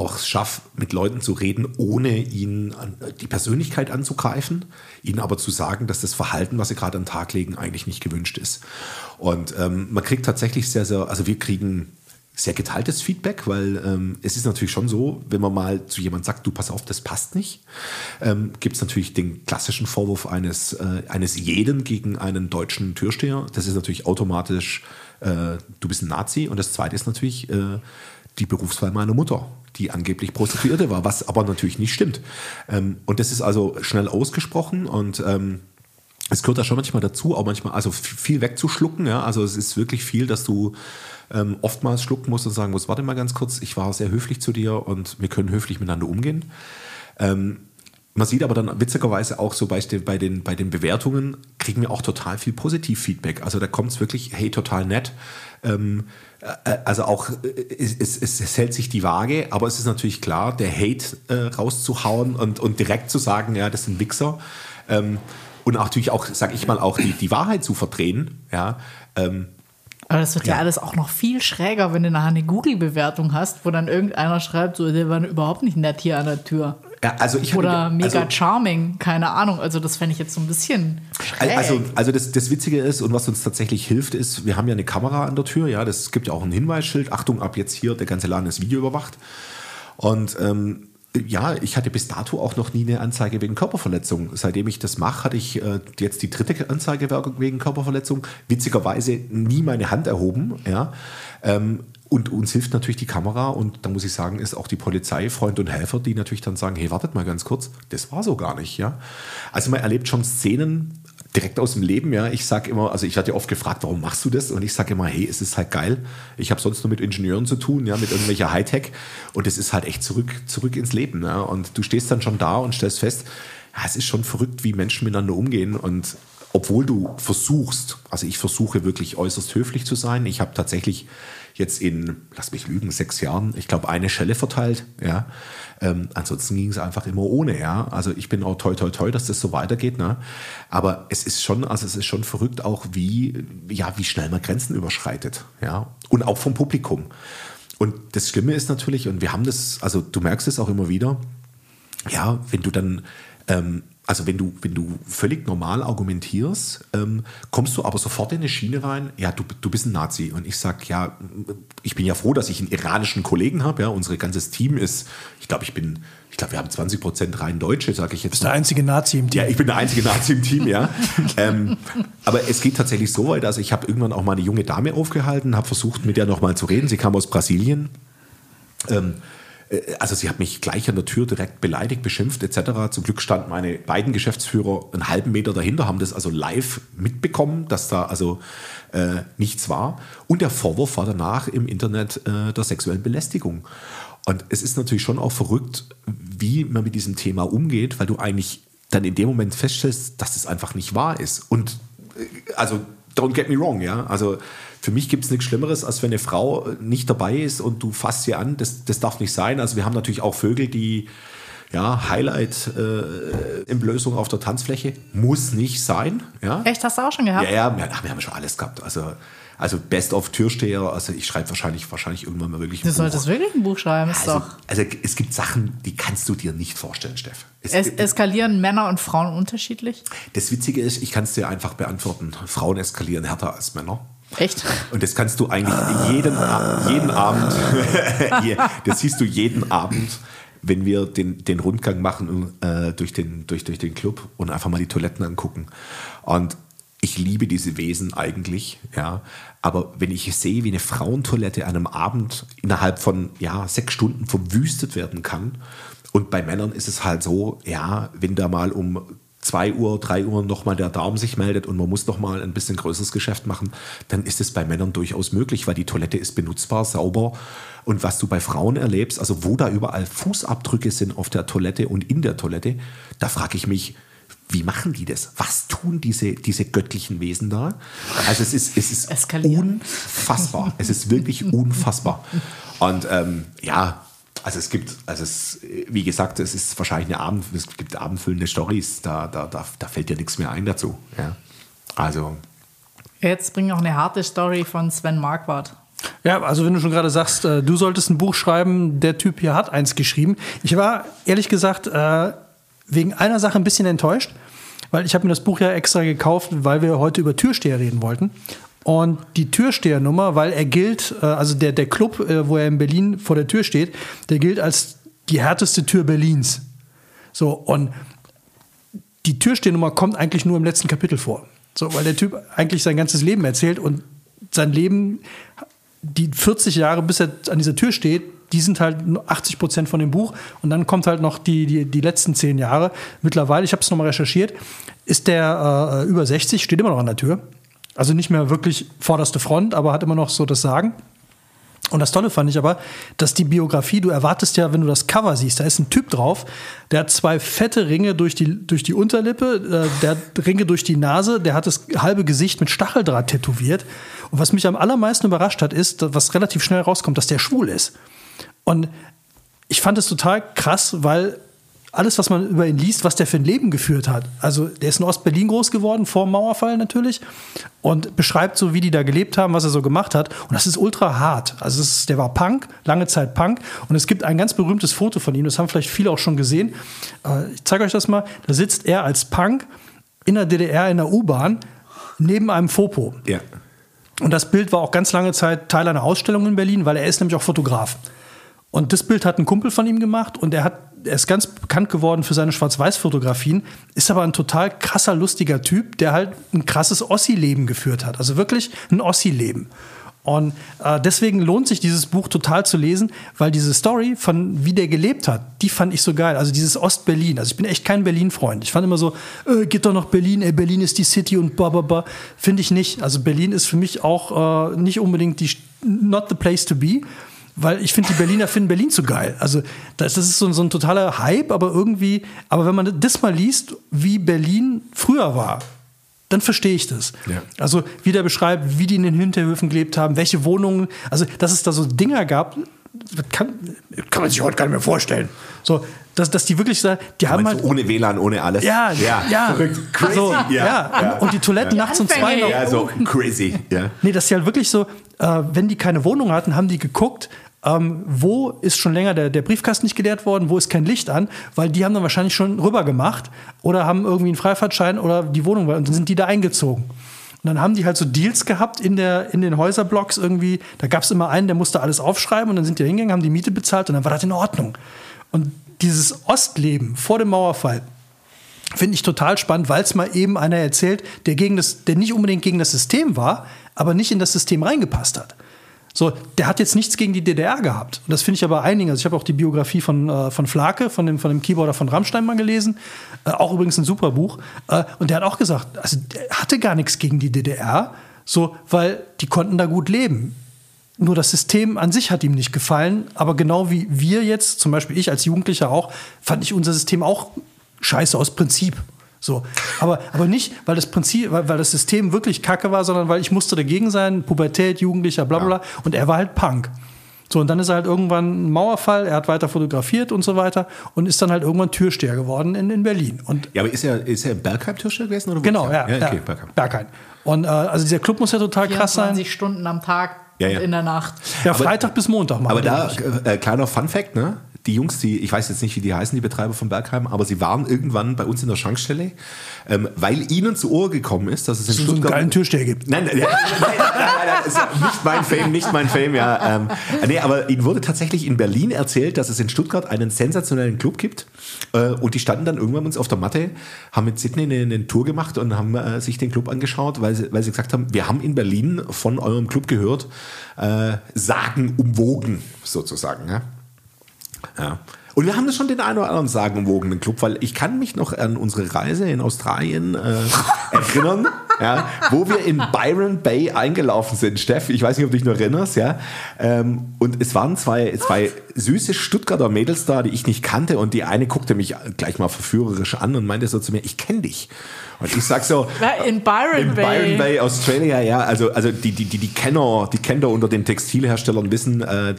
auch schaffe, mit Leuten zu reden, ohne ihnen die Persönlichkeit anzugreifen, ihnen aber zu sagen, dass das Verhalten, was sie gerade an den Tag legen, eigentlich nicht gewünscht ist. Und ähm, man kriegt tatsächlich sehr, sehr, also wir kriegen sehr geteiltes Feedback, weil ähm, es ist natürlich schon so, wenn man mal zu jemand sagt, du pass auf, das passt nicht, ähm, gibt es natürlich den klassischen Vorwurf eines, äh, eines jeden gegen einen deutschen Türsteher. Das ist natürlich automatisch, äh, du bist ein Nazi. Und das zweite ist natürlich äh, die Berufswahl meiner Mutter, die angeblich Prostituierte war, was aber natürlich nicht stimmt. Ähm, und das ist also schnell ausgesprochen und ähm, es gehört da schon manchmal dazu, auch manchmal, also viel wegzuschlucken, ja. Also es ist wirklich viel, dass du ähm, oftmals schlucken musst und sagen musst, warte mal ganz kurz, ich war sehr höflich zu dir und wir können höflich miteinander umgehen. Ähm, man sieht aber dann witzigerweise auch so bei den, bei den, Bewertungen, kriegen wir auch total viel Positiv-Feedback. Also da kommt es wirklich, hey, total nett. Ähm, äh, also auch, äh, es, es, es hält sich die Waage, aber es ist natürlich klar, der Hate äh, rauszuhauen und, und direkt zu sagen, ja, das sind Wichser. Ähm, und natürlich auch, sag ich mal, auch die, die Wahrheit zu verdrehen, ja. Ähm, Aber das wird ja. Ja. alles auch noch viel schräger, wenn du nachher eine Google-Bewertung hast, wo dann irgendeiner schreibt, so, der war überhaupt nicht nett hier an der Tür. Ja, also ich Oder hatte- mega also, charming, keine Ahnung. Also das fände ich jetzt so ein bisschen schräg. Also, also das, das Witzige ist und was uns tatsächlich hilft, ist, wir haben ja eine Kamera an der Tür, ja, das gibt ja auch ein Hinweisschild, Achtung, ab jetzt hier, der ganze Laden ist videoüberwacht. Und ähm, ja, ich hatte bis dato auch noch nie eine Anzeige wegen Körperverletzung. Seitdem ich das mache, hatte ich äh, jetzt die dritte Anzeige wegen Körperverletzung. Witzigerweise nie meine Hand erhoben, ja. Ähm, und uns hilft natürlich die Kamera und da muss ich sagen, ist auch die Polizei Freund und Helfer, die natürlich dann sagen, hey, wartet mal ganz kurz, das war so gar nicht, ja. Also man erlebt schon Szenen direkt aus dem Leben, ja. Ich sage immer, also ich hatte ja oft gefragt, warum machst du das? Und ich sage immer, hey, es ist halt geil. Ich habe sonst nur mit Ingenieuren zu tun, ja, mit irgendwelcher Hightech und es ist halt echt zurück, zurück ins Leben, ja. Und du stehst dann schon da und stellst fest, ja, es ist schon verrückt, wie Menschen miteinander umgehen und obwohl du versuchst, also ich versuche wirklich äußerst höflich zu sein. Ich habe tatsächlich jetzt in, lass mich lügen, sechs Jahren, ich glaube, eine Schelle verteilt. Ja. Ähm, ansonsten ging es einfach immer ohne. Ja. Also ich bin auch toi toi toi, dass das so weitergeht. Ne. Aber es ist schon, also es ist schon verrückt auch, wie, ja, wie schnell man Grenzen überschreitet. Ja. Und auch vom Publikum. Und das Schlimme ist natürlich, und wir haben das, also du merkst es auch immer wieder, ja, wenn du dann, ähm, also wenn du, wenn du völlig normal argumentierst, ähm, kommst du aber sofort in eine Schiene rein, ja, du, du bist ein Nazi. Und ich sage, ja, ich bin ja froh, dass ich einen iranischen Kollegen habe. Ja, unser ganzes Team ist, ich glaube, ich bin, ich glaube, wir haben 20 Prozent rein Deutsche, sage ich jetzt. Bist der einzige Nazi im Team. Ja, ich bin der einzige Nazi im Team, ja. ähm, aber es geht tatsächlich so weit, also ich habe irgendwann auch mal eine junge Dame aufgehalten, habe versucht, mit der nochmal zu reden. Sie kam aus Brasilien. Ähm, äh, also sie hat mich gleich an der Tür direkt beleidigt, beschimpft etc. Zum Glück standen meine beiden Geschäftsführer einen halben Meter dahinter, haben das also live mitbekommen, dass da also äh, nichts war. Und der Vorwurf war danach im Internet äh, der sexuellen Belästigung. Und es ist natürlich schon auch verrückt, wie man mit diesem Thema umgeht, weil du eigentlich dann in dem Moment feststellst, dass es einfach nicht wahr ist. Und äh, also, don't get me wrong, ja. Also für mich gibt es nichts Schlimmeres, als wenn eine Frau nicht dabei ist und du fasst sie an. Das, das darf nicht sein. Also wir haben natürlich auch Vögel, die ja, Highlight-Entblößung äh, auf der Tanzfläche muss nicht sein. Ja? Echt, hast du auch schon gehabt? Ja, ja, wir haben schon alles gehabt. Also, also Best of Türsteher, also ich schreibe wahrscheinlich, wahrscheinlich irgendwann mal wirklich ein Du Buch. solltest wirklich ein Buch schreiben, ist also, doch. Also es gibt Sachen, die kannst du dir nicht vorstellen, Steff. Es, es eskalieren Männer und Frauen unterschiedlich? Das Witzige ist, ich kann es dir einfach beantworten. Frauen eskalieren härter als Männer. Echt? Und das kannst du eigentlich jeden, jeden Abend, das siehst du jeden Abend, wenn wir den, den Rundgang machen äh, durch, den, durch, durch den Club und einfach mal die Toiletten angucken. Und ich liebe diese Wesen eigentlich, ja. Aber wenn ich sehe, wie eine Frauentoilette an einem Abend innerhalb von ja, sechs Stunden verwüstet werden kann, und bei Männern ist es halt so, ja, wenn da mal um 2 Uhr, 3 Uhr nochmal der Darm sich meldet und man muss nochmal ein bisschen größeres Geschäft machen, dann ist es bei Männern durchaus möglich, weil die Toilette ist benutzbar, sauber. Und was du bei Frauen erlebst, also wo da überall Fußabdrücke sind auf der Toilette und in der Toilette, da frage ich mich, wie machen die das? Was tun diese, diese göttlichen Wesen da? Also es ist, es ist unfassbar. Es ist wirklich unfassbar. Und ähm, ja, also es gibt, also es, wie gesagt, es ist wahrscheinlich eine Abend, es gibt abendfüllende Stories, da, da, da, da fällt dir nichts mehr ein dazu. Ja. Also. Jetzt bring noch eine harte Story von Sven Marquardt. Ja, also wenn du schon gerade sagst, äh, du solltest ein Buch schreiben, der Typ hier hat eins geschrieben. Ich war ehrlich gesagt äh, wegen einer Sache ein bisschen enttäuscht, weil ich habe mir das Buch ja extra gekauft, weil wir heute über Türsteher reden wollten. Und die Türstehernummer, weil er gilt, äh, also der, der Club, äh, wo er in Berlin vor der Tür steht, der gilt als die härteste Tür Berlins. So, und die Türstehernummer kommt eigentlich nur im letzten Kapitel vor. So, weil der Typ eigentlich sein ganzes Leben erzählt und sein Leben, die 40 Jahre, bis er an dieser Tür steht, die sind halt 80 Prozent von dem Buch. Und dann kommt halt noch die, die, die letzten zehn Jahre. Mittlerweile, ich habe es nochmal recherchiert, ist der äh, über 60, steht immer noch an der Tür. Also nicht mehr wirklich vorderste Front, aber hat immer noch so das Sagen. Und das Tolle fand ich aber, dass die Biografie, du erwartest ja, wenn du das Cover siehst, da ist ein Typ drauf, der hat zwei fette Ringe durch die, durch die Unterlippe, äh, der hat Ringe durch die Nase, der hat das halbe Gesicht mit Stacheldraht tätowiert. Und was mich am allermeisten überrascht hat, ist, was relativ schnell rauskommt, dass der schwul ist. Und ich fand es total krass, weil alles, was man über ihn liest, was der für ein Leben geführt hat. Also der ist in Ostberlin groß geworden, vor dem Mauerfall natürlich, und beschreibt so, wie die da gelebt haben, was er so gemacht hat. Und das ist ultra hart. Also ist, der war Punk, lange Zeit Punk. Und es gibt ein ganz berühmtes Foto von ihm, das haben vielleicht viele auch schon gesehen. Äh, ich zeige euch das mal. Da sitzt er als Punk in der DDR in der U-Bahn neben einem Fopo. Ja. Und das Bild war auch ganz lange Zeit Teil einer Ausstellung in Berlin, weil er ist nämlich auch Fotograf. Und das Bild hat ein Kumpel von ihm gemacht und er hat er ist ganz bekannt geworden für seine Schwarz-Weiß-Fotografien, ist aber ein total krasser, lustiger Typ, der halt ein krasses Ossi-Leben geführt hat. Also wirklich ein Ossi-Leben. Und äh, deswegen lohnt sich dieses Buch total zu lesen, weil diese Story von wie der gelebt hat, die fand ich so geil. Also dieses Ost-Berlin. Also ich bin echt kein Berlin-Freund. Ich fand immer so, äh, geht doch nach Berlin, ey, Berlin ist die City und bababa. Finde ich nicht. Also Berlin ist für mich auch äh, nicht unbedingt die not the place to be weil ich finde, die Berliner finden Berlin zu geil. Also das, das ist so, so, ein totaler Hype, aber irgendwie, aber wenn man das mal liest, wie Berlin früher war, dann verstehe ich das. Ja. Also wie der beschreibt, wie die in den Hinterhöfen gelebt haben, welche Wohnungen, also dass es da so Dinger gab, kann, kann man sich heute gar nicht mehr vorstellen. So, dass, dass die wirklich sagen, die haben halt. So ohne WLAN, ohne alles. Ja, ja. ja. Verrückt. Crazy. Also, ja, ja. ja. Und die Toiletten ja. nachts um zwei noch. Ja, so crazy. Ja. Nee, dass die halt wirklich so, äh, wenn die keine Wohnung hatten, haben die geguckt, ähm, wo ist schon länger der, der Briefkasten nicht geleert worden, wo ist kein Licht an, weil die haben dann wahrscheinlich schon rüber gemacht oder haben irgendwie einen Freifahrtschein oder die Wohnung und dann sind die da eingezogen. Und dann haben die halt so Deals gehabt in, der, in den Häuserblocks irgendwie. Da gab es immer einen, der musste alles aufschreiben und dann sind die hingegangen, haben die Miete bezahlt und dann war das in Ordnung. Und dieses Ostleben vor dem Mauerfall, Finde ich total spannend, weil es mal eben einer erzählt, der, gegen das, der nicht unbedingt gegen das System war, aber nicht in das System reingepasst hat. So, der hat jetzt nichts gegen die DDR gehabt. Und das finde ich aber einigen. Also ich habe auch die Biografie von, äh, von Flake, von dem, von dem Keyboarder von Rammstein mal gelesen. Äh, auch übrigens ein super Buch. Äh, und der hat auch gesagt, also der hatte gar nichts gegen die DDR, so, weil die konnten da gut leben. Nur das System an sich hat ihm nicht gefallen. Aber genau wie wir jetzt, zum Beispiel ich als Jugendlicher auch, fand ich unser System auch scheiße aus Prinzip. So. Aber, aber nicht, weil das Prinzip, weil, weil das System wirklich kacke war, sondern weil ich musste dagegen sein, Pubertät, Jugendlicher, bla bla. Ja. Und er war halt Punk. So, und dann ist er halt irgendwann ein Mauerfall, er hat weiter fotografiert und so weiter und ist dann halt irgendwann Türsteher geworden in, in Berlin. Und ja, aber ist er, ist er Bergheim Türsteher gewesen? Oder genau, ja, ja, okay, ja, Bergheim. Bergheim. Und äh, also dieser Club muss ja total krass sein. 24 Stunden am Tag ja, ja. in der Nacht. Ja, Freitag aber, bis Montag mal. Aber da, äh, kleiner Fun Fact, ne? Die Jungs, die, ich weiß jetzt nicht, wie die heißen, die Betreiber von Bergheim, aber sie waren irgendwann bei uns in der Schankstelle, ähm, weil ihnen zu Ohr gekommen ist, dass es in dass Stuttgart... So einen geilen Türsteher gibt. Nein, nein, nein, nein, nein, ist nicht mein Fame, nicht mein Fame, ja. Ähm, nee, aber ihnen wurde tatsächlich in Berlin erzählt, dass es in Stuttgart einen sensationellen Club gibt äh, und die standen dann irgendwann uns auf der Matte, haben mit Sydney eine, eine Tour gemacht und haben äh, sich den Club angeschaut, weil sie, weil sie gesagt haben, wir haben in Berlin von eurem Club gehört, äh, sagen umwogen sozusagen, ja. Ja. Und wir haben das schon den einen oder anderen sagenumwogenen Club, weil ich kann mich noch an unsere Reise in Australien äh, erinnern, ja, wo wir in Byron Bay eingelaufen sind. Steff, ich weiß nicht, ob du dich noch erinnerst, ja. Ähm, und es waren zwei, zwei süße Stuttgarter Mädels da, die ich nicht kannte und die eine guckte mich gleich mal verführerisch an und meinte so zu mir, ich kenne dich. Und ich sag so. In Byron in Bay. Byron Bay, Australia, ja. Also, also die, die, die, die Kenner, die Kenner unter den Textilherstellern wissen, äh,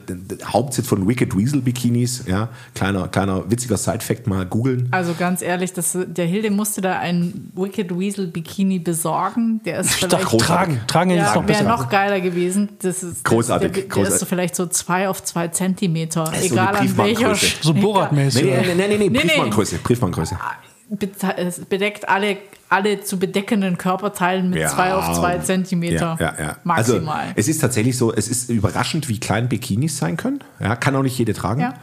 Hauptsitz von Wicked Weasel Bikinis, ja. Kleiner, kleiner witziger Side-Fact mal googeln. Also ganz ehrlich, das, der Hilde musste da ein Wicked Weasel Bikini besorgen. Der ist vielleicht. Dachte, tragen, tragen ja, noch Wäre noch geiler gewesen. Das ist, großartig. Der, der großartig. ist so vielleicht so zwei auf zwei Zentimeter. Egal so an welcher. So Borat-mäßig. Nee, nee, nee, nee, nee, nee, Briefmanngröße. Briefmanngröße bedeckt alle, alle zu bedeckenden Körperteilen mit ja, zwei auf zwei Zentimeter ja, ja, maximal. Also, es ist tatsächlich so, es ist überraschend, wie klein Bikinis sein können. Ja, kann auch nicht jede tragen.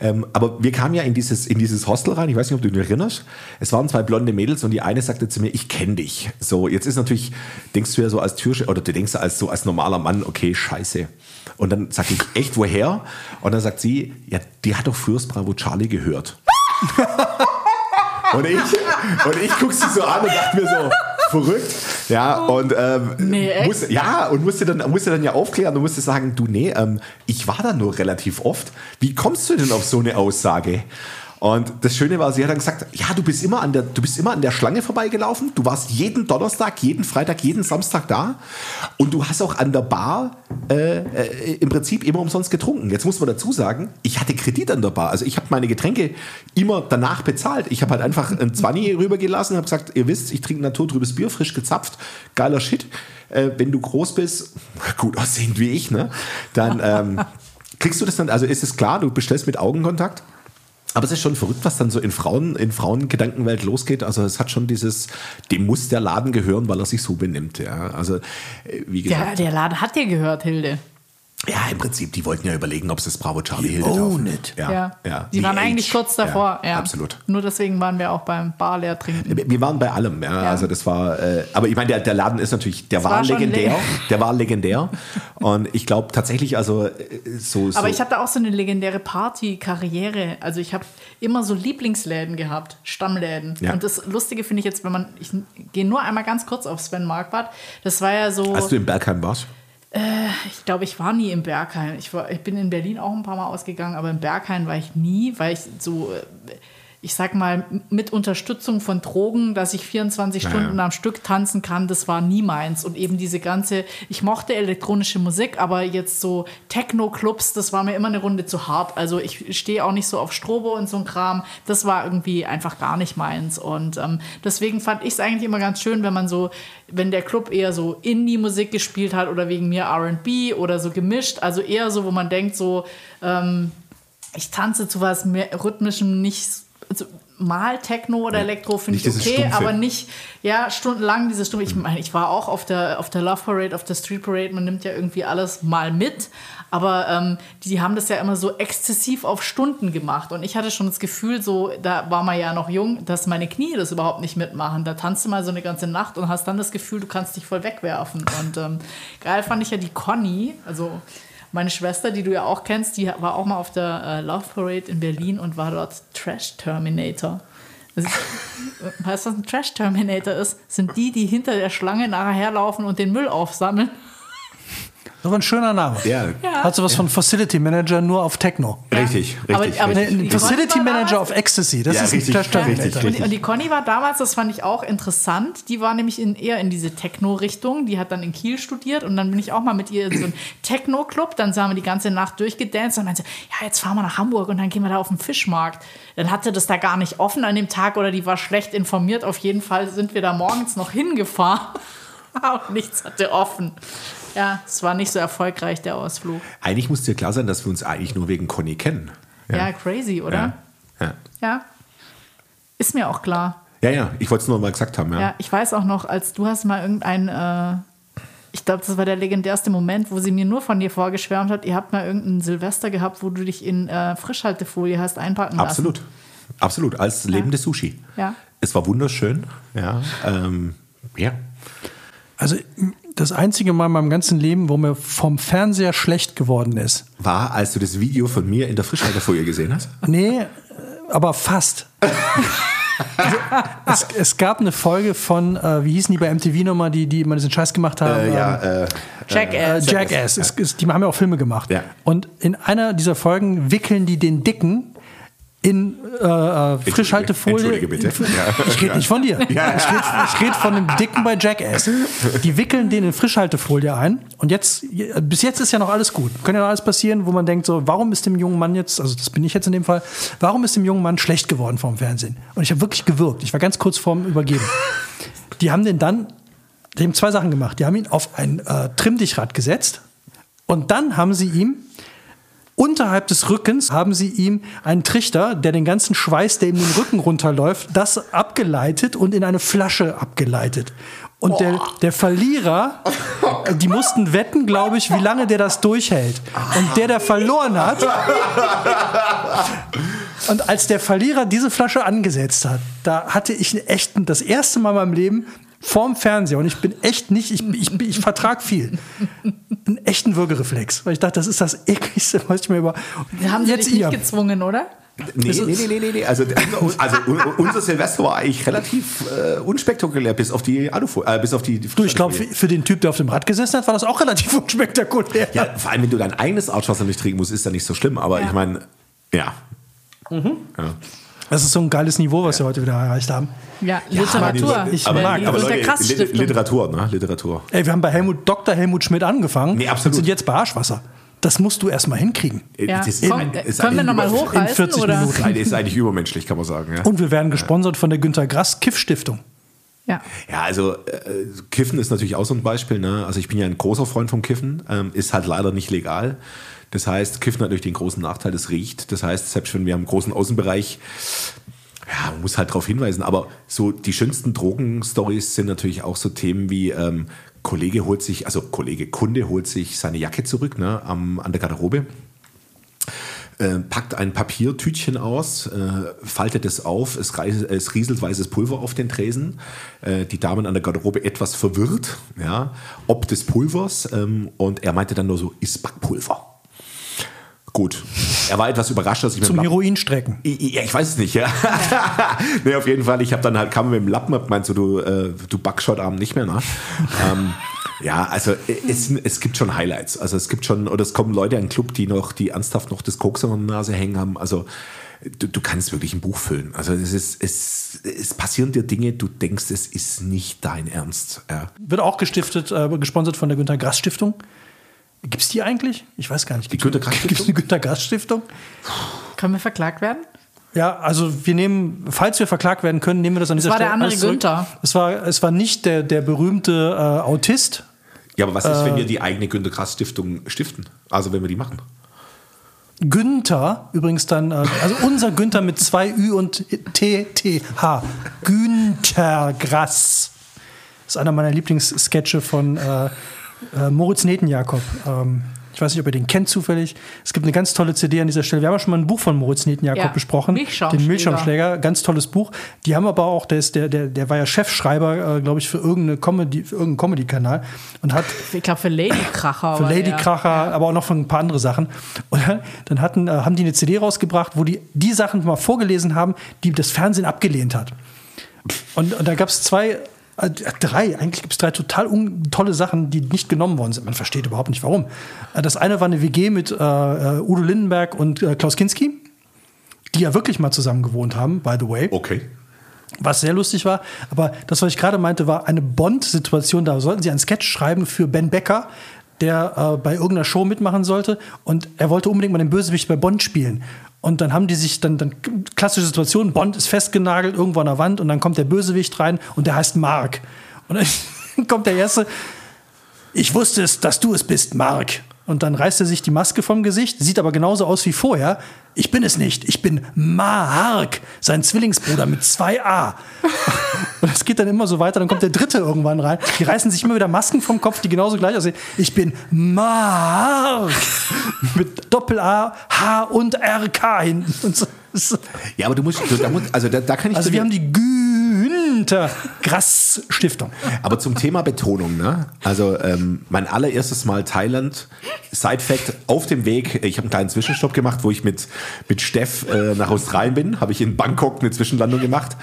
Ähm, aber wir kamen ja in dieses, in dieses Hostel rein, ich weiß nicht, ob du dich erinnerst. Es waren zwei blonde Mädels und die eine sagte zu mir, ich kenne dich. So, jetzt ist natürlich, denkst du ja so als Türsche, oder du denkst als so als normaler Mann, okay, scheiße. Und dann sag ich, echt, woher? Und dann sagt sie, ja, die hat doch früher Bravo Charlie gehört. Und ich, und ich guck sie so an und dachte mir so, verrückt. Ja, und ähm, nee, musste, ja, und musste dann, musste dann ja aufklären und musste sagen, du, nee, ähm, ich war da nur relativ oft. Wie kommst du denn auf so eine Aussage? Und das Schöne war, sie hat dann gesagt, ja, du bist immer an der, du bist immer an der Schlange vorbeigelaufen. Du warst jeden Donnerstag, jeden Freitag, jeden Samstag da. Und du hast auch an der Bar äh, äh, im Prinzip immer umsonst getrunken. Jetzt muss man dazu sagen, ich hatte Kredit an der Bar. Also ich habe meine Getränke immer danach bezahlt. Ich habe halt einfach ein 20 rübergelassen, habe gesagt, ihr wisst, ich trinke naturtrübes Bier, frisch gezapft, geiler Shit. Äh, wenn du groß bist, gut aussehend wie ich, ne, dann ähm, kriegst du das dann, also ist es klar, du bestellst mit Augenkontakt. Aber es ist schon verrückt, was dann so in Frauen, in Frauengedankenwelt losgeht. Also es hat schon dieses, dem muss der Laden gehören, weil er sich so benimmt. Ja, also äh, wie gesagt. Der, der Laden hat dir gehört, Hilde. Ja, im Prinzip, die wollten ja überlegen, ob sie das Bravo Charlie Hilde own it. Ja, ja. ja. Die, die waren Age. eigentlich kurz davor. Ja, ja, Absolut. Nur deswegen waren wir auch beim Bar leer trinken. Wir waren bei allem, ja. Also das war, äh, aber ich meine, der, der Laden ist natürlich, der war, war legendär. der war legendär. Und ich glaube tatsächlich, also äh, so, so. Aber ich hatte auch so eine legendäre Party-Karriere. Also ich habe immer so Lieblingsläden gehabt, Stammläden. Ja. Und das Lustige finde ich jetzt, wenn man, ich gehe nur einmal ganz kurz auf Sven Marquardt. Das war ja so. Als du in Bergheim warst? Äh, ich glaube, ich war nie im Berghain. Ich, war, ich bin in Berlin auch ein paar Mal ausgegangen, aber im Berghain war ich nie, weil ich so. Äh, ich sag mal, mit Unterstützung von Drogen, dass ich 24 Ja, Stunden am Stück tanzen kann, das war nie meins. Und eben diese ganze, ich mochte elektronische Musik, aber jetzt so Techno-Clubs, das war mir immer eine Runde zu hart. Also ich stehe auch nicht so auf Strobo und so ein Kram. Das war irgendwie einfach gar nicht meins. Und ähm, deswegen fand ich es eigentlich immer ganz schön, wenn man so, wenn der Club eher so Indie-Musik gespielt hat oder wegen mir RB oder so gemischt. Also eher so, wo man denkt, so, ähm, ich tanze zu was mehr rhythmischem, nicht also mal Techno oder Elektro finde ich okay, aber nicht ja stundenlang diese Stunde. Ich meine, ich war auch auf der auf der Love Parade, auf der Street Parade. Man nimmt ja irgendwie alles mal mit, aber ähm, die, die haben das ja immer so exzessiv auf Stunden gemacht und ich hatte schon das Gefühl, so da war man ja noch jung, dass meine Knie das überhaupt nicht mitmachen. Da tanzt du mal so eine ganze Nacht und hast dann das Gefühl, du kannst dich voll wegwerfen. Und ähm, geil fand ich ja die Conny, also meine Schwester, die du ja auch kennst, die war auch mal auf der äh, Love Parade in Berlin und war dort Trash Terminator. Ist, weißt du, was ein Trash Terminator ist? Sind die, die hinter der Schlange nachher herlaufen und den Müll aufsammeln. Das war ein schöner Name. Ja, Hat sowas von Facility Manager nur auf Techno. richtig, Aber- richtig. aber Nee, richtig. Facility Manager auf Ecstasy. Das Ja, ist ein richtig, Terminator. richtig, Und die, und die Conny war damals, das fand ich auch interessant, die war nämlich in, eher in diese Techno-Richtung. Die hat dann in Kiel studiert und dann bin ich auch mal mit ihr in so einen Techno-Club. Dann haben wir die ganze Nacht durchgedanced und meinte, ja, jetzt fahren wir nach Hamburg und dann gehen wir da auf den Fischmarkt. Dann hatte das da gar nicht offen an dem Tag oder die war schlecht informiert. Auf jeden Fall sind wir da morgens noch hingefahren und nichts hatte offen. Ja, es war nicht so erfolgreich, der Ausflug. Eigentlich muss dir klar sein, dass wir uns eigentlich nur wegen Conny kennen. Ja, crazy, oder? ja. ja. ja. Ist mir auch klar. Ja, ja, ich wollte es nur mal gesagt haben. Ja. Ja, ich weiß auch noch, als du hast mal irgendein, äh, ich glaube, das war der legendärste Moment, wo sie mir nur von dir vorgeschwärmt hat. Ihr habt mal irgendein Silvester gehabt, wo du dich in äh, Frischhaltefolie hast einpacken lassen. Absolut. Absolut. Als lebende Sushi. Ja. Es war wunderschön. Ja. Ähm, ja. Also das einzige Mal in meinem ganzen Leben, wo mir vom Fernseher schlecht geworden ist. War, als du das Video von mir in der Frischhaltefolie gesehen hast? Nee, äh, aber fast. Also, es, es gab eine Folge von, äh, wie hießen die bei MTV nochmal, die, die immer diesen Scheiß gemacht haben? Äh, ja, äh, Äh, Jackass. Jackass. Es, es, die haben ja auch Filme gemacht. Ja. Und in einer dieser Folgen wickeln die den Dicken in äh, äh, Frischhaltefolie. Entschuldige bitte. Ich rede nicht von dir. Ich rede red von dem Dicken bei Jackass. Die wickeln den in Frischhaltefolie ein. Und jetzt, bis jetzt ist ja noch alles gut. Kann ja noch alles passieren, wo man denkt, so, warum ist dem jungen Mann jetzt, also das bin ich jetzt in dem Fall, warum ist dem jungen Mann schlecht geworden vom Fernsehen? Und ich habe wirklich gewirkt. Ich war ganz kurz vorm Übergeben. Die haben den dann, die haben zwei Sachen gemacht. Die haben ihn auf ein äh, Trimmdichrad gesetzt und dann haben sie ihm unterhalb des Rückens haben sie ihm einen Trichter, der den ganzen Schweiß, der ihm den Rücken runterläuft, das abgeleitet und in eine Flasche abgeleitet. Und der, der Verlierer, die mussten wetten, glaube ich, wie lange der das durchhält. Und der, der verloren hat, und als der Verlierer diese Flasche angesetzt hat, da hatte ich echt das erste Mal in meinem Leben vorm Fernseher und ich bin echt nicht, ich, ich, ich vertrag viel, einen echten Würgereflex, weil ich dachte, das ist das ekligste, was ich mir über. Haben sie jetzt dich ihr. nicht gezwungen, oder? Nee, nee, nee, nee, nee, nee. Also, also un- unser Silvester war eigentlich relativ äh, unspektakulär, bis auf die Alufolie, äh, bis auf die, die Du, ich glaube, für, den Typ, der auf dem Rad gesessen hat, war das auch relativ unspektakulär. Ja, vor allem, wenn du dein eigenes Arschwasser nicht trinken musst, ist ja nicht so schlimm. Aber Ja. ich meine, ja. Mhm. ja. Das ist so ein geiles Niveau, was wir heute wieder erreicht haben. Ja, Literatur. ich aber, mag, aber Leute, Literatur, ne? Literatur. Ey, wir haben bei Helmut, Dr. Helmut Schmidt angefangen Nee, absolut. und sind jetzt bei Arschwasser. Das musst du erstmal hinkriegen. Ja. Das Komm, ein- äh, ist können wir nochmal hochreißen? in 40 oder? Minuten. Nein, ist eigentlich übermenschlich, kann man sagen. Ja, Und wir werden gesponsert von der Günter Grass Kiff-Stiftung. Ja. ja also äh, Kiffen ist natürlich auch so ein Beispiel. Ne? Also ich bin ja ein großer Freund vom Kiffen, ähm, ist halt leider nicht legal. Das heißt, Kiffen hat natürlich den großen Nachteil, es riecht. Das heißt, selbst wenn wir im großen Außenbereich ja, man muss halt darauf hinweisen, aber so die schönsten Drogenstories sind natürlich auch so Themen wie ähm, Kollege holt sich, also Kollege, Kunde holt sich seine Jacke zurück ne, am, an der Garderobe, äh, packt ein Papiertütchen aus, äh, faltet es auf, es, reis, es rieselt weißes Pulver auf den Tresen. Äh, die Damen an der Garderobe etwas verwirrt, ja, ob des Pulvers. Ähm, und er meinte dann nur so, ist Backpulver. Gut. Er war etwas überrascht, dass ich mit Zum dem Lappen- Heroinstrecken. I- Ja, ich weiß es nicht, ja. nee, auf jeden Fall. Ich habe dann halt, kam mit dem Lappen, hab gemeint so, du, äh, du Abend nicht mehr, ne? ähm, ja, also äh, es, es gibt schon Highlights. Also es gibt schon, oder es kommen Leute in den Club, die noch, die ernsthaft noch das Koks an der Nase hängen haben. Also du, du kannst wirklich ein Buch füllen. Also es, ist, es, es passieren dir Dinge, du denkst, es ist nicht dein Ernst. Ja. Wird auch gestiftet, äh, gesponsert von der Günter Grass Stiftung. Gibt es die eigentlich? Ich weiß gar nicht. Die Günter Grass Gibt es Stiftung? eine Günter Grass Stiftung? Können wir verklagt werden? Ja, also wir nehmen, falls wir verklagt werden können, nehmen wir das an dieser war der Stelle. andere. Günther. Es war, es war nicht der, der berühmte äh, Autist. Ja, aber was ist, Äh. wenn wir die eigene Günter Grass Stiftung stiften? Also wenn wir die machen. Günther, übrigens dann, äh, also unser Günther mit zwei Ü und T, T, H. Günther Grass. Das ist einer meiner Lieblingssketche von äh, Moritz Netenjakob. Ähm, ich weiß nicht, ob ihr den kennt zufällig. Es gibt eine ganz tolle CD an dieser Stelle. Wir haben ja schon mal ein Buch von Moritz Netenjakob Ja, besprochen. Milchschaumschläger. Den Milchschaumschläger. Ganz tolles Buch. Die haben aber auch, der, ist der, der, der war ja Chefschreiber, äh, glaube ich, für, irgendeine Comedy, für irgendeinen Comedy-Kanal und hat Ich glaube für Ladykracher. für war Lady der. Kracher, aber auch noch für ein paar andere Sachen. Und dann, dann hatten, äh, haben die eine CD rausgebracht, wo die die Sachen mal vorgelesen haben, die das Fernsehen abgelehnt hat. Und, und da gab es zwei, äh, drei, eigentlich gibt es drei total tolle Sachen, die nicht genommen worden sind. Man versteht überhaupt nicht warum. Äh, Das eine war eine WG mit äh, äh, Udo Lindenberg und äh, Klaus Kinski, die ja wirklich mal zusammen gewohnt haben, by the way Okay. was sehr lustig war. Aber das, was ich gerade meinte, war eine Bond-Situation. Da sollten sie einen Sketch schreiben für Ben Becker, der äh, bei irgendeiner Show mitmachen sollte. Und er wollte unbedingt mal den Bösewicht bei Bond spielen. Und dann haben die sich dann, dann klassische Situation, Bond ist festgenagelt irgendwo an der Wand und dann kommt der Bösewicht rein und der heißt Mark. Und dann kommt der erste, ich wusste es, dass du es bist, Mark. Und dann reißt er sich die Maske vom Gesicht, sieht aber genauso aus wie vorher. Ich bin es nicht, ich bin Mark, sein Zwillingsbruder mit zwei A. Und das geht dann immer so weiter, dann kommt der dritte irgendwann rein. Die reißen sich immer wieder Masken vom Kopf, die genauso gleich aussehen. Ich bin Mark mit Doppel A, H und R K hinten. Und so. Ja, aber du musst, du, da muss, also da, da kann ich Also wir haben die Günther Grass Stiftung. Aber zum Thema Betonung, ne? Also ähm, mein allererstes Mal Thailand, Side Fact, auf dem Weg, ich habe einen kleinen Zwischenstopp gemacht, wo ich mit, mit Steff äh, nach Australien bin, habe ich in Bangkok eine Zwischenlandung gemacht.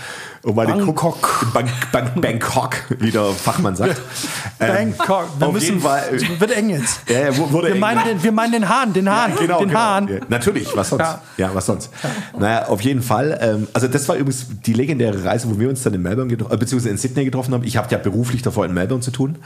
Und meine Bangkok. Bang, Bang, Bangkok, wie der Fachmann sagt. Ähm, Bangkok. Wir auf müssen, jeden Fall. äh, wird eng jetzt. Ja, ja, wurde Wir eng. meinen, den, wir meinen den Hahn, den Hahn, Genau, den genau. Hahn. Ja, natürlich, was sonst? Ja. Ja, was sonst? Naja, auf jeden Fall. Ähm, also das war übrigens die legendäre Reise, wo wir uns dann in Melbourne getroffen, äh, beziehungsweise in Sydney getroffen haben. Ich habe ja beruflich davor in Melbourne zu tun.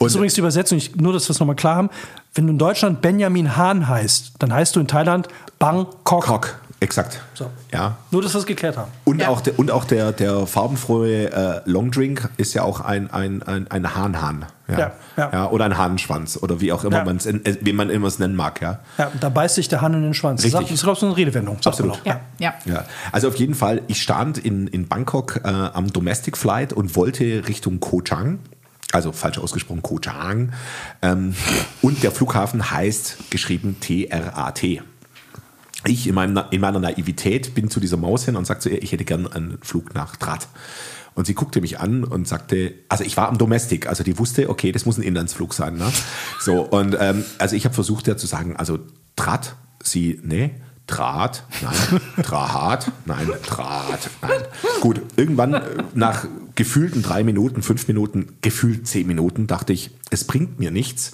Das ist übrigens die Übersetzung, ich, nur dass wir es nochmal klar haben. Wenn du in Deutschland Benjamin Hahn heißt, dann heißt du in Thailand Bangkok. Kok, exakt. So. Ja. Nur, dass wir es geklärt haben. Und Ja. auch, der, und auch der, der farbenfrohe äh, Longdrink ist ja auch ein, ein, ein, ein Hahnhahn. Ja. Ja, ja. oder ein Hahnenschwanz oder wie auch immer Ja. man's, äh, wie man immer es nennen mag. Ja. Ja, da beißt sich der Hahn in den Schwanz. Richtig. Das ist, glaube ich, so eine Redewendung. man Absolut. auch. Ja, ja. Ja, also auf jeden Fall, ich stand in, in Bangkok äh, am Domestic Flight und wollte Richtung Koh Chang, also falsch ausgesprochen Koh Chang, ähm, und der Flughafen heißt geschrieben T-R-A-T. Ich in, meinem, in meiner Naivität bin zu dieser Maus hin und sagte zu ihr, ich hätte gern einen Flug nach Trat. Und sie guckte mich an und sagte, also ich war am Domestic, also die wusste, okay, das muss ein Inlandsflug sein. Ne? So, und ähm, also ich habe versucht, ja zu sagen, also Trat, sie, nee, Draht, nein, Draht, nein, Draht, nein. Gut, irgendwann äh, nach gefühlten drei Minuten, fünf Minuten, gefühlt zehn Minuten, dachte ich, es bringt mir nichts.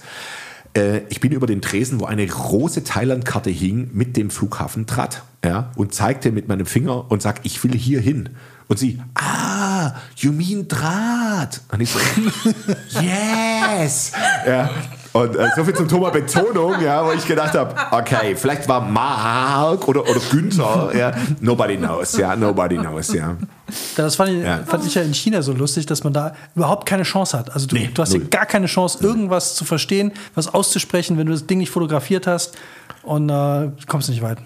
Äh, ich bin über den Tresen, wo eine große Thailand-Karte hing, mit dem Flughafen Trat, ja, und zeigte mit meinem Finger und sag, ich will hier hin. Und sie, ah, you mean Draht. Und ich so, yes. Ja. Und äh, so viel zum Thema Betonung, ja, wo ich gedacht habe, okay, vielleicht war Mark oder, oder Günther, ja, nobody knows, ja, nobody knows, ja. Das fand ich, Ja. fand ich ja in China so lustig, dass man da überhaupt keine Chance hat. Also du, Nee, du hast ja null. gar keine Chance, irgendwas zu verstehen, was auszusprechen, wenn du das Ding nicht fotografiert hast und äh, kommst nicht weit.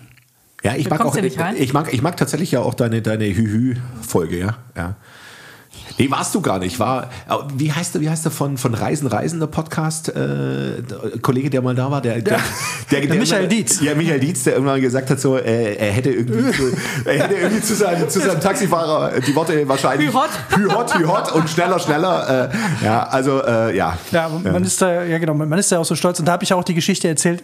Ja, ich Du mag auch, ja rein? ich mag, ich mag tatsächlich ja auch deine, deine Hü-Hü-Folge, ja, ja. Nee, warst du gar nicht. War, wie heißt der, wie heißt der von, von Reisen, Reisen, der Podcast, äh, der Kollege, der mal da war, der, der, der, der Michael irgendwann- Dietz. Ja, Michael Dietz, der irgendwann gesagt hat, so, äh, er hätte irgendwie, zu, er hätte irgendwie zu seinem, zu seinem Taxifahrer die Worte wahrscheinlich. Hü hot. Hü hot, hü hot und schneller, schneller. Äh, ja, also, äh, ja. Ja, man ist da, ja genau, man ist da auch so stolz. Und da habe ich auch die Geschichte erzählt,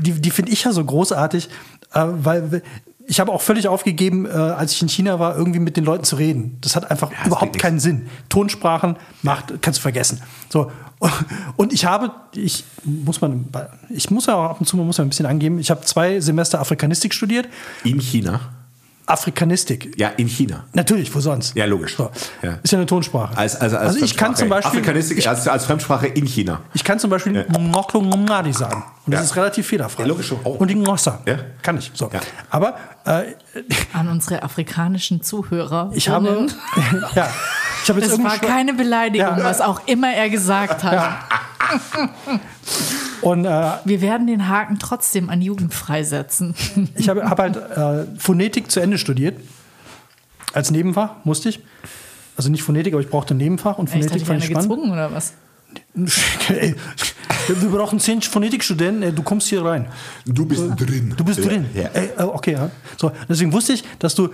die, die finde ich ja so großartig, äh, weil ich habe auch völlig aufgegeben, äh, als ich in China war, irgendwie mit den Leuten zu reden. Das hat einfach das überhaupt keinen Sinn. Tonsprachen macht, kannst du vergessen. So. Und ich habe, ich muss man, ich muss ja auch ab und zu mal muss man ein bisschen angeben, ich habe zwei Semester Afrikanistik studiert In China. Afrikanistik. Ja, in China. Natürlich, wo sonst? Ja, logisch. So. Ja. Ist ja eine Tonsprache. Als, also, als also ich kann Fremdsprache. zum Beispiel, Afrikanistik ich, als, als Fremdsprache in China. ich kann zum Beispiel Ngoklo Ngomnadi sagen. Und das Ja. ist relativ federfrei. Ja, logisch, auch. Und die Ngossa. Ja. Kann ich. So. Ja. Aber äh, An unsere afrikanischen Zuhörer. ich habe, ja, ich habe jetzt Es irgendwie war keine Beleidigung, Ja. was auch immer er gesagt hat. und äh, Wir werden den Haken trotzdem an Jugend freisetzen. ich habe hab halt äh, Phonetik zu Ende studiert. Als Nebenfach musste ich. Also nicht Phonetik, aber ich brauchte ein Nebenfach und Echt, Phonetik dich fand ich spannend. gezwungen oder was? Ey, wir brauchen zehn Phonetikstudenten, du kommst hier rein. Du bist drin. Du bist drin. Ja. Ey, äh, okay, ja. So, deswegen wusste ich, dass du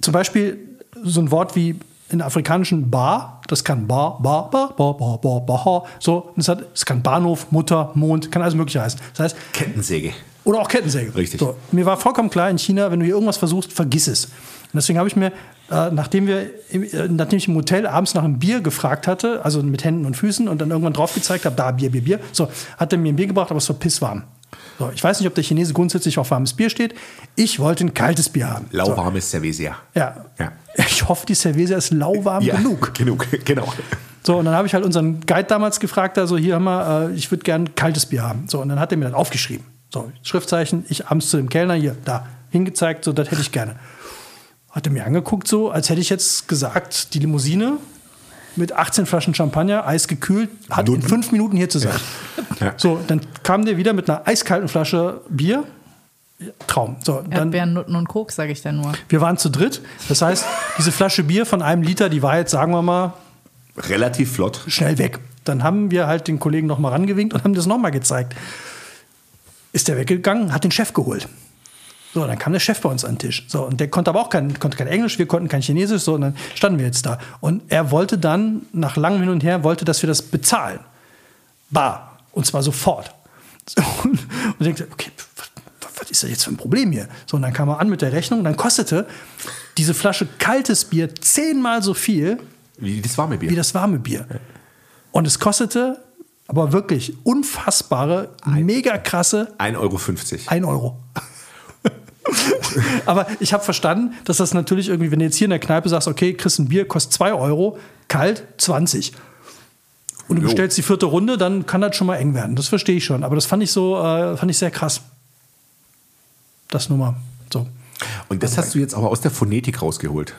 zum Beispiel so ein Wort wie in der afrikanischen Bar, das kann Bar, Bar, Bar, Bar, Bar, Bar, Bar, so, das, hat, das kann Bahnhof, Mutter, Mond, kann alles Mögliche heißen. Das heißt, Kettensäge. oder auch Kettensäge. Richtig. So, mir war vollkommen klar in China, wenn du hier irgendwas versuchst, vergiss es. Und deswegen habe ich mir, äh, nachdem, wir, äh, nachdem ich im Hotel abends nach einem Bier gefragt hatte, also mit Händen und Füßen und dann irgendwann drauf gezeigt habe, da Bier, Bier, Bier, so, hat er mir ein Bier gebracht, aber es war pisswarm. So, ich weiß nicht, ob der Chinese grundsätzlich auf warmes Bier steht. Ich wollte ein kaltes Bier haben. So, Lauwarmes Cervesia. ja. Ja. Ich hoffe, die Cerveza ist lauwarm Ja, genug. Genug, genau. So, und dann habe ich halt unseren Guide damals gefragt, also hier haben wir, äh, ich würde gern kaltes Bier haben. So, und dann hat er mir das aufgeschrieben. So, Schriftzeichen, ich abends zu dem Kellner hier, da, hingezeigt, so, das hätte ich gerne. Hat er mir angeguckt, so, als hätte ich jetzt gesagt, die Limousine mit 18 Flaschen Champagner, eisgekühlt, hat in fünf Minuten hier zu sein. Ja. So, dann kam der wieder mit einer eiskalten Flasche Bier. Traum. So, dann, Erdbeeren, Nutten und Koks, sage ich da nur. wir waren zu dritt. Das heißt, diese Flasche Bier von einem Liter, die war jetzt, sagen wir mal, Relativ flott. schnell weg. Dann haben wir halt den Kollegen noch mal rangewinkt und haben das noch mal gezeigt. Ist der weggegangen, hat den Chef geholt. So, dann kam der Chef bei uns an den Tisch. So, und der konnte aber auch kein, konnte kein Englisch, wir konnten kein Chinesisch, so, und dann standen wir jetzt da. Und er wollte dann, nach langem Hin und Her, wollte, dass wir das bezahlen. Bar. Und zwar sofort. So, und und ich dachte, okay, was, ist da jetzt für ein Problem hier? So, und dann kam er an mit der Rechnung, dann kostete diese Flasche kaltes Bier zehnmal so viel Wie das warme Bier. wie das warme Bier. Und es kostete aber wirklich unfassbare, mega krasse 1,50 Euro. 1 Euro. aber ich habe verstanden, dass das natürlich irgendwie, wenn du jetzt hier in der Kneipe sagst, okay, kriegst ein Bier, kostet 2 Euro, kalt 20. Und du Jo. bestellst die vierte Runde, dann kann das schon mal eng werden. Das verstehe ich schon. Aber das fand ich so, äh, fand ich sehr krass. Das nur mal so. Und das hast du jetzt aber aus der Phonetik rausgeholt.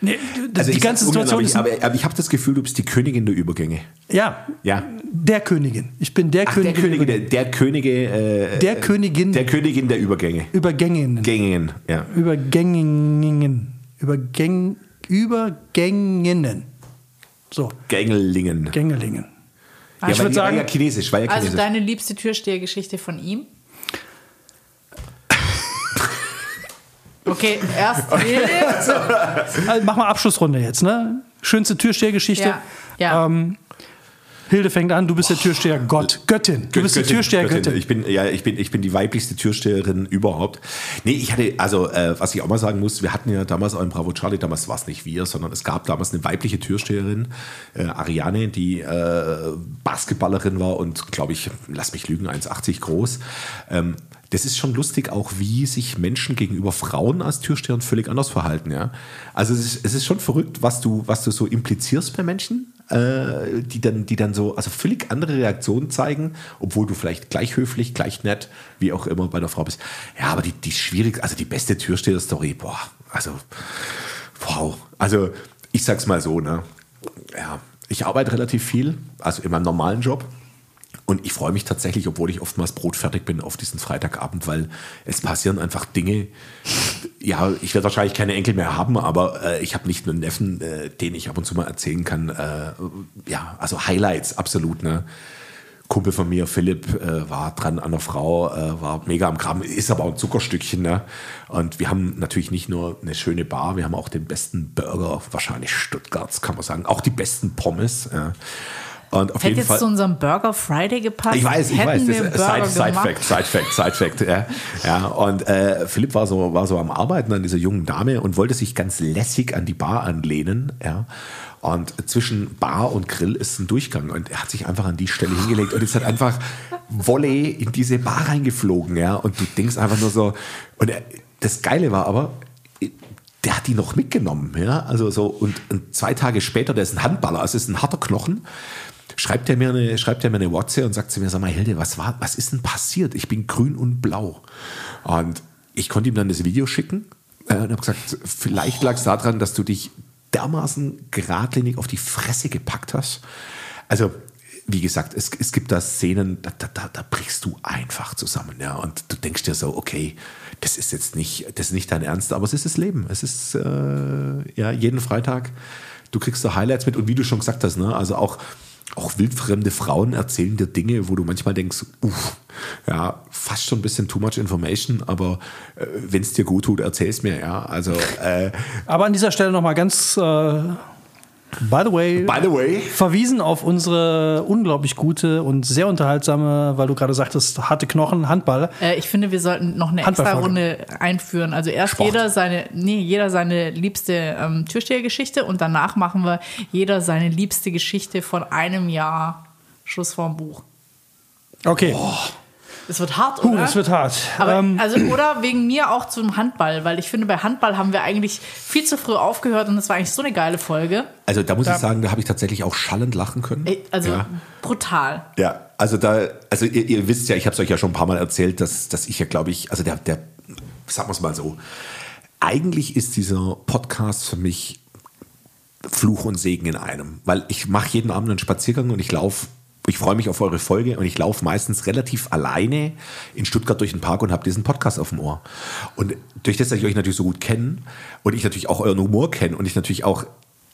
Nee, die Also ich ganze Situation ist. aber ich, aber, aber ich habe das Gefühl, du bist die Königin der Übergänge. ja, Ja. der Königin. Ich bin der Ach, der Königin. Königin, der, der Könige, äh, der Königin der Königin der Übergänge. Übergänginnen. Gängigen, ja. Übergänginnen. Übergäng, Übergänginnen. So, Gängelingen. Gängelingen. Ja, ich würde die war sagen, ja chinesisch, war ja Also chinesisch. deine liebste Türstehergeschichte von ihm? Okay, erst also mach mal Abschlussrunde jetzt, ne? Schönste Türstehergeschichte. Ja, ja. Ähm, Hilde fängt an, du bist der Türsteher Gott, Göttin. Du bist die Göttin, Türsteher Göttin. Göttin. Ich bin, ja, ich bin, ich bin die weiblichste Türsteherin überhaupt. Nee, ich hatte, also, äh, was ich auch mal sagen muss, wir hatten ja damals auch in Bravo Charlie, damals war es nicht wir, sondern es gab damals eine weibliche Türsteherin, äh, Ariane, die äh, Basketballerin war und, glaube ich, lass mich lügen, 1,80 groß. Ähm, das ist schon lustig, auch wie sich Menschen gegenüber Frauen als Türsteher völlig anders verhalten. Ja? Also es ist, es ist schon verrückt, was du, was du so implizierst bei Menschen, äh, die, dann, die dann so also völlig andere Reaktionen zeigen, obwohl du vielleicht gleich höflich, gleich nett, wie auch immer bei der Frau bist. Ja, aber die, die schwierig, also die beste Türsteher-Story, boah, also wow. Also ich sag's mal so, ne? Ja, ich arbeite relativ viel, also in meinem normalen Job. Und ich freue mich tatsächlich, obwohl ich oftmals brotfertig bin, auf diesen Freitagabend, weil es passieren einfach Dinge. Ja, ich werde wahrscheinlich keine Enkel mehr haben, aber äh, ich habe nicht nur einen Neffen, äh, den ich ab und zu mal erzählen kann. Äh, ja, also Highlights, absolut. Ne? Kumpel von mir, Philipp, äh, war dran an der Frau, äh, war mega am Graben, ist aber auch ein Zuckerstückchen. Ne? Und wir haben natürlich nicht nur eine schöne Bar, wir haben auch den besten Burger, wahrscheinlich Stuttgarts, kann man sagen, auch die besten Pommes. Ja. Und auf hätte jeden jetzt Fall. zu unserem Burger Friday gepasst. Ich weiß, ich hätten weiß. Das ist Side, Side. Fact, Side Fact, Side Fact. Ja, ja und äh, Philipp war so, war so am Arbeiten an dieser jungen Dame und wollte sich ganz lässig an die Bar anlehnen. Ja. Und zwischen Bar und Grill ist ein Durchgang und er hat sich einfach an die Stelle hingelegt und ist halt einfach Volley in diese Bar reingeflogen. Ja. Und du denkst einfach nur so. Und er, das Geile war aber, der hat die noch mitgenommen, ja, also so und, und zwei Tage später, der ist ein Handballer, also ist ein harter Knochen, schreibt er mir eine, schreibt er mir eine WhatsApp und sagt zu mir, sag mal, Hilde, was war, was ist denn passiert? Ich bin grün und blau. Und ich konnte ihm dann das Video schicken äh, und habe gesagt, vielleicht lag es daran, dass du dich dermaßen geradlinig auf die Fresse gepackt hast. Also, wie gesagt, es, es gibt da Szenen, da, da, da brichst du einfach zusammen, ja. Und du denkst dir so, okay, das ist jetzt nicht, das ist nicht dein Ernst, aber es ist das Leben. Es ist äh, ja jeden Freitag, du kriegst da Highlights mit und wie du schon gesagt hast, ne, also auch auch wildfremde Frauen erzählen dir Dinge, wo du manchmal denkst, uff, ja, fast schon ein bisschen too much information, aber äh, wenn es dir gut tut, erzähl es mir, ja. Also, äh, Aber an dieser Stelle nochmal ganz, äh, by the way, by the way, verwiesen auf unsere unglaublich gute und sehr unterhaltsame, weil du gerade sagtest, harte Knochen, Handball. Äh, ich finde, wir sollten noch eine extra. Runde einführen. Also erst Sport. jeder seine, nee, jeder seine liebste ähm, Türstehergeschichte und danach machen wir jeder seine liebste Geschichte von einem Jahr Schluss vorm Buch. Okay, Es wird hart, uh, oder? das wird hart. Aber, ähm, also, oder wegen mir auch zum Handball, weil ich finde, bei Handball haben wir eigentlich viel zu früh aufgehört und das war eigentlich so eine geile Folge. also da muss ich sagen, da habe ich tatsächlich auch schallend lachen können. Also ja. brutal. Ja, also da, also ihr, ihr wisst ja, ich habe es euch ja schon ein paar Mal erzählt, dass, dass ich ja, glaube ich, also der, der, sagen wir es mal so, eigentlich ist dieser Podcast für mich Fluch und Segen in einem, weil ich mache jeden Abend einen Spaziergang und ich laufe, ich freue mich auf eure Folge und ich laufe meistens relativ alleine in Stuttgart durch den Park und habe diesen Podcast auf dem Ohr. Und durch das, dass ich euch natürlich so gut kenne und ich natürlich auch euren Humor kenne und ich natürlich auch,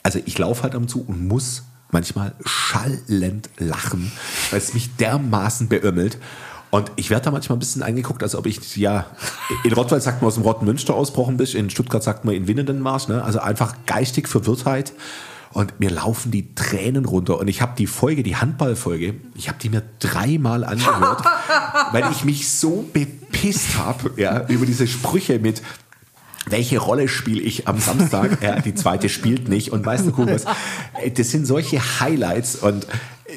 also ich laufe halt am zu und muss manchmal schallend lachen, weil es mich dermaßen beömmelt. Und ich werde da manchmal ein bisschen angeguckt, als ob ich, ja, in Rottweil sagt man aus dem Rotten Münster ausbrochen bin, in Stuttgart sagt man in Winnenden-Marsch, ne? also einfach geistig Verwirrtheit. Und mir laufen die Tränen runter. Und ich habe die Folge, die Handballfolge, ich habe die mir dreimal angehört, weil ich mich so bepisst habe ja, über diese Sprüche mit, welche Rolle spiele ich am Samstag? Ja, die zweite spielt nicht. Und weißt du, cool, was, das sind solche Highlights und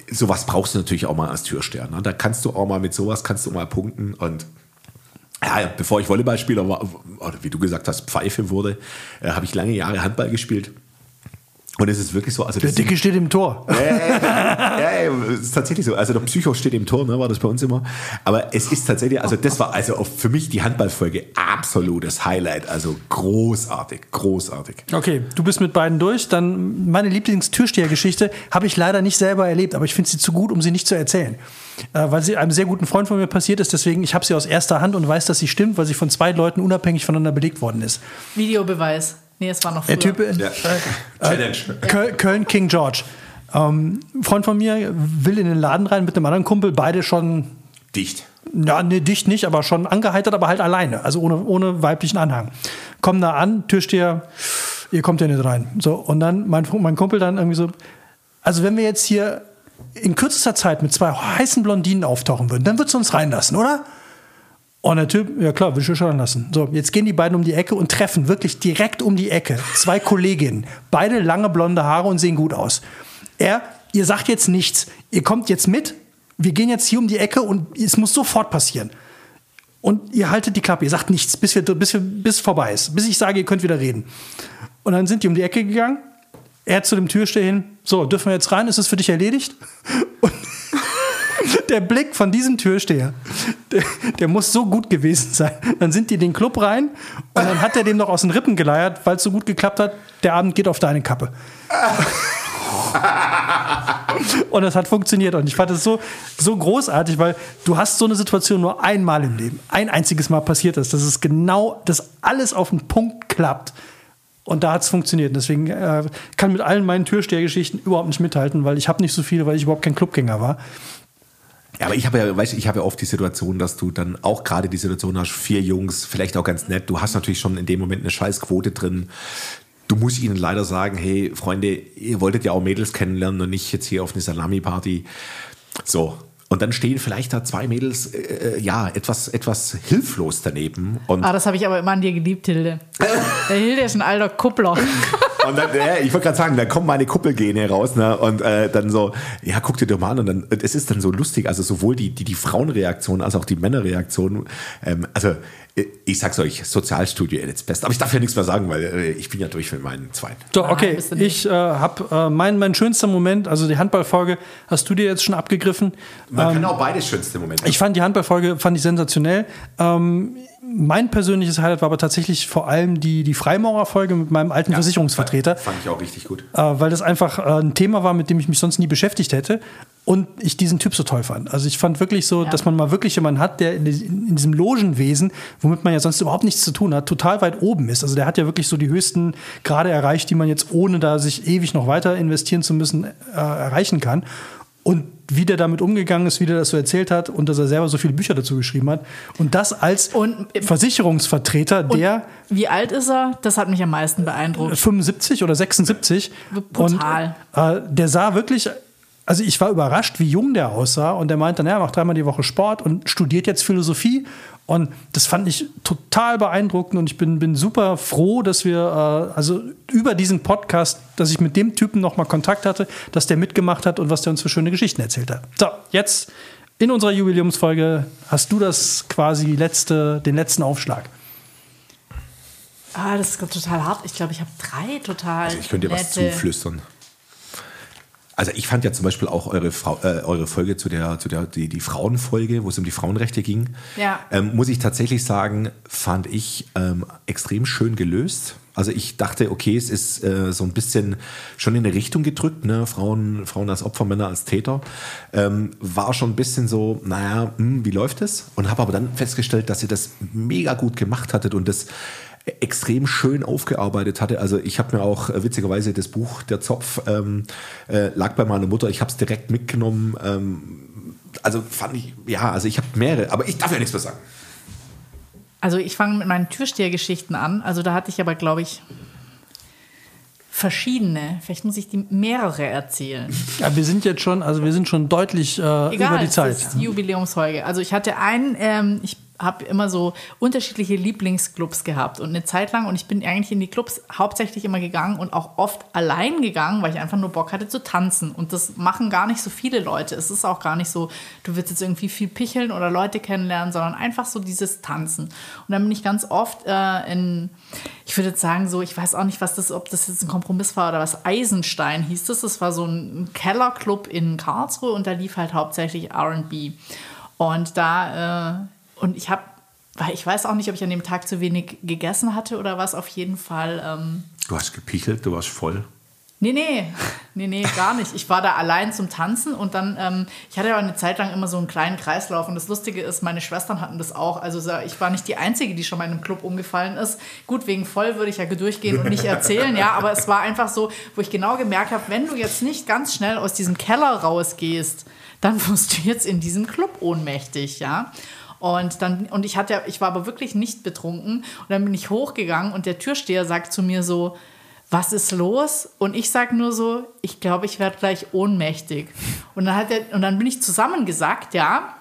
sowas brauchst du natürlich auch mal als Türsteher. Ne? Da kannst du auch mal mit sowas kannst du mal punkten und ja, bevor ich Volleyballspieler war, oder wie du gesagt hast, Pfeife wurde, äh, habe ich lange Jahre Handball gespielt. Und es ist wirklich so, also der Dicke steht im Tor. ja, ja, es ist tatsächlich so. Also der Psycho steht im Tor, ne, war das bei uns immer. Aber es ist tatsächlich, also das war also für mich die Handballfolge absolutes Highlight. Also großartig, großartig. Okay, du bist mit beiden durch. Dann meine Lieblingstürstehergeschichte habe ich leider nicht selber erlebt, aber ich finde sie zu gut, um sie nicht zu erzählen. Äh, weil sie einem sehr guten Freund von mir passiert ist. Deswegen, ich habe sie aus erster Hand und weiß, dass sie stimmt, weil sie von zwei Leuten unabhängig voneinander belegt worden ist. Videobeweis. Nee, es war noch früher. Der Typ in Ja. Challenge. Köl Köln, King George. Ähm, ein Freund von mir will in den Laden rein mit einem anderen Kumpel, beide schon, Dicht. ja, nee, dicht nicht, aber schon angeheitert, aber halt alleine, also ohne, ohne weiblichen Anhang. Kommen da an, Türsteher, ihr kommt ja nicht rein. So, und dann mein, mein Kumpel dann irgendwie so, also wenn wir jetzt hier in kürzester Zeit mit zwei heißen Blondinen auftauchen würden, dann würdest du uns reinlassen, oder? Und der Typ, ja klar, will ich schon lassen. So, jetzt gehen die beiden um die Ecke und treffen wirklich direkt um die Ecke zwei Kolleginnen. Beide lange blonde Haare und sehen gut aus. Er, ihr sagt jetzt nichts. Ihr kommt jetzt mit. Wir gehen jetzt hier um die Ecke und es muss sofort passieren. Und ihr haltet die Klappe, ihr sagt nichts, bis, wir, bis, wir, bis vorbei ist. Bis ich sage, ihr könnt wieder reden. Und dann sind die um die Ecke gegangen. Er zu dem Türsteher hin. So, dürfen wir jetzt rein? Ist es für dich erledigt? Und der Blick von diesem Türsteher, der, der muss so gut gewesen sein. Dann sind die in den Club rein und dann hat er dem noch aus den Rippen geleiert, weil es so gut geklappt hat. Der Abend geht auf deine Kappe. Und das hat funktioniert. Und ich fand es so, so großartig, weil du hast so eine Situation nur einmal im Leben. Ein einziges Mal passiert ist, dass es genau, dass alles auf den Punkt klappt. Und da hat es funktioniert. Und deswegen äh, kann mit allen meinen Türstehergeschichten überhaupt nicht mithalten, weil ich habe nicht so viele, weil ich überhaupt kein Clubgänger war. Ja, aber ich habe ja, weißt du, ich habe ja oft die Situation, dass du dann auch gerade die Situation hast, vier Jungs, vielleicht auch ganz nett, du hast natürlich schon in dem Moment eine scheiß Quote drin. Du musst ihnen leider sagen, hey, Freunde, ihr wolltet ja auch Mädels kennenlernen und nicht jetzt hier auf eine Salami-Party. So. Und dann stehen vielleicht da zwei Mädels, äh, ja, etwas, etwas hilflos daneben. Ah, das habe ich aber immer an dir geliebt, Hilde. Der Hilde ist ein alter Kuppler. Und dann, ja, ich wollte gerade sagen, dann kommen meine Kuppelgene raus, ne? Und äh, dann so, ja, guck dir doch mal an. Und dann, es ist dann so lustig, also sowohl die, die, die Frauenreaktion als auch die Männerreaktion. Ähm, also ich sag's euch, Sozialstudio at its best. Aber ich darf ja nichts mehr sagen, weil äh, ich bin ja durch mit meinen zwei. So, okay, ich äh, habe äh, mein, mein schönster Moment, also die Handballfolge, hast du dir jetzt schon abgegriffen. Man ähm, kann auch beides schönste Momente. Ich fand die Handballfolge fand ich sensationell. Ähm, mein persönliches Highlight war aber tatsächlich vor allem die, die Freimaurerfolge mit meinem alten ja, Versicherungsvertreter. Fand ich auch richtig gut. Äh, weil das einfach äh, ein Thema war, mit dem ich mich sonst nie beschäftigt hätte. Und ich diesen Typ so toll fand. Also ich fand wirklich so, ja. dass man mal wirklich jemanden hat, der in, in, diesem Logenwesen, womit man ja sonst überhaupt nichts zu tun hat, total weit oben ist. Also der hat ja wirklich so die höchsten Grade erreicht, die man jetzt ohne da sich ewig noch weiter investieren zu müssen, äh, erreichen kann. Und wie der damit umgegangen ist, wie der das so erzählt hat und dass er selber so viele Bücher dazu geschrieben hat. Und das als und, Versicherungsvertreter, der. Wie alt ist er? Das hat mich am meisten beeindruckt. 75 oder 76. Brutal. Und, äh, der sah wirklich also ich war überrascht, wie jung der aussah und der meinte, naja, macht dreimal die Woche Sport und studiert jetzt Philosophie und das fand ich total beeindruckend und ich bin, bin super froh, dass wir äh, also über diesen Podcast, dass ich mit dem Typen nochmal Kontakt hatte, dass der mitgemacht hat und was der uns für schöne Geschichten erzählt hat. So, jetzt in unserer Jubiläumsfolge hast du das quasi letzte, den letzten Aufschlag. Ah, das ist total hart. Ich glaube, ich habe drei total. Also ich könnte dir was zuflüstern. Also ich fand ja zum Beispiel auch eure, Frau, äh, eure Folge zu der, zu der die, die Frauenfolge, wo es um die Frauenrechte ging, ja. ähm, muss ich tatsächlich sagen, fand ich ähm, extrem schön gelöst. Also ich dachte, okay, es ist äh, so ein bisschen schon in eine Richtung gedrückt, ne? Frauen, Frauen als Opfer, Männer als Täter. Ähm, war schon ein bisschen so, naja, mh, hm, wie läuft es? Und habe aber dann festgestellt, dass ihr das mega gut gemacht hattet und das extrem schön aufgearbeitet hatte. Also ich habe mir auch äh, witzigerweise das Buch Der Zopf ähm, äh, lag bei meiner Mutter. Ich habe es direkt mitgenommen. Ähm, also fand ich, ja, also ich habe mehrere, aber ich darf ja nichts mehr sagen. Also ich fange mit meinen Türstehergeschichten an. Also da hatte ich aber, glaube ich, verschiedene. Vielleicht muss ich die mehrere erzählen. Ja, wir sind jetzt schon, also wir sind schon deutlich äh, Egal, über die Zeit. Das ist die Jubiläumsfolge. Also ich hatte einen, ähm, ich habe immer so unterschiedliche Lieblingsclubs gehabt und eine Zeit lang und ich bin eigentlich in die Clubs hauptsächlich immer gegangen und auch oft allein gegangen, weil ich einfach nur Bock hatte zu tanzen und das machen gar nicht so viele Leute. Es ist auch gar nicht so, du willst jetzt irgendwie viel picheln oder Leute kennenlernen, sondern einfach so dieses Tanzen. Und dann bin ich ganz oft äh, in, ich würde jetzt sagen so, ich weiß auch nicht, was das, ob das jetzt ein Kompromiss war oder was, Eisenstein hieß das. Das war so ein Kellerclub in Karlsruhe und da lief halt hauptsächlich R&B. Und da äh, und ich habe, ich weiß auch nicht, ob ich an dem Tag zu wenig gegessen hatte oder was, auf jeden Fall. Ähm, du hast gepichelt, du warst voll. Nee, nee, nee, nee, gar nicht. Ich war da allein zum Tanzen und dann, ähm, ich hatte ja eine Zeit lang immer so einen kleinen Kreislauf und das Lustige ist, meine Schwestern hatten das auch. Also ich war nicht die Einzige, die schon mal in einem Club umgefallen ist. Gut, wegen voll würde ich ja durchgehen und nicht erzählen, ja, aber es war einfach so, wo ich genau gemerkt habe, wenn du jetzt nicht ganz schnell aus diesem Keller rausgehst, dann wirst du jetzt in diesem Club ohnmächtig, ja. Und dann, und ich hatte, ich war aber wirklich nicht betrunken. Und dann bin ich hochgegangen und der Türsteher sagt zu mir so, was ist los? Und ich sage nur so, ich glaube, ich werde gleich ohnmächtig. Und dann, hat er, und dann bin ich zusammengesackt, ja.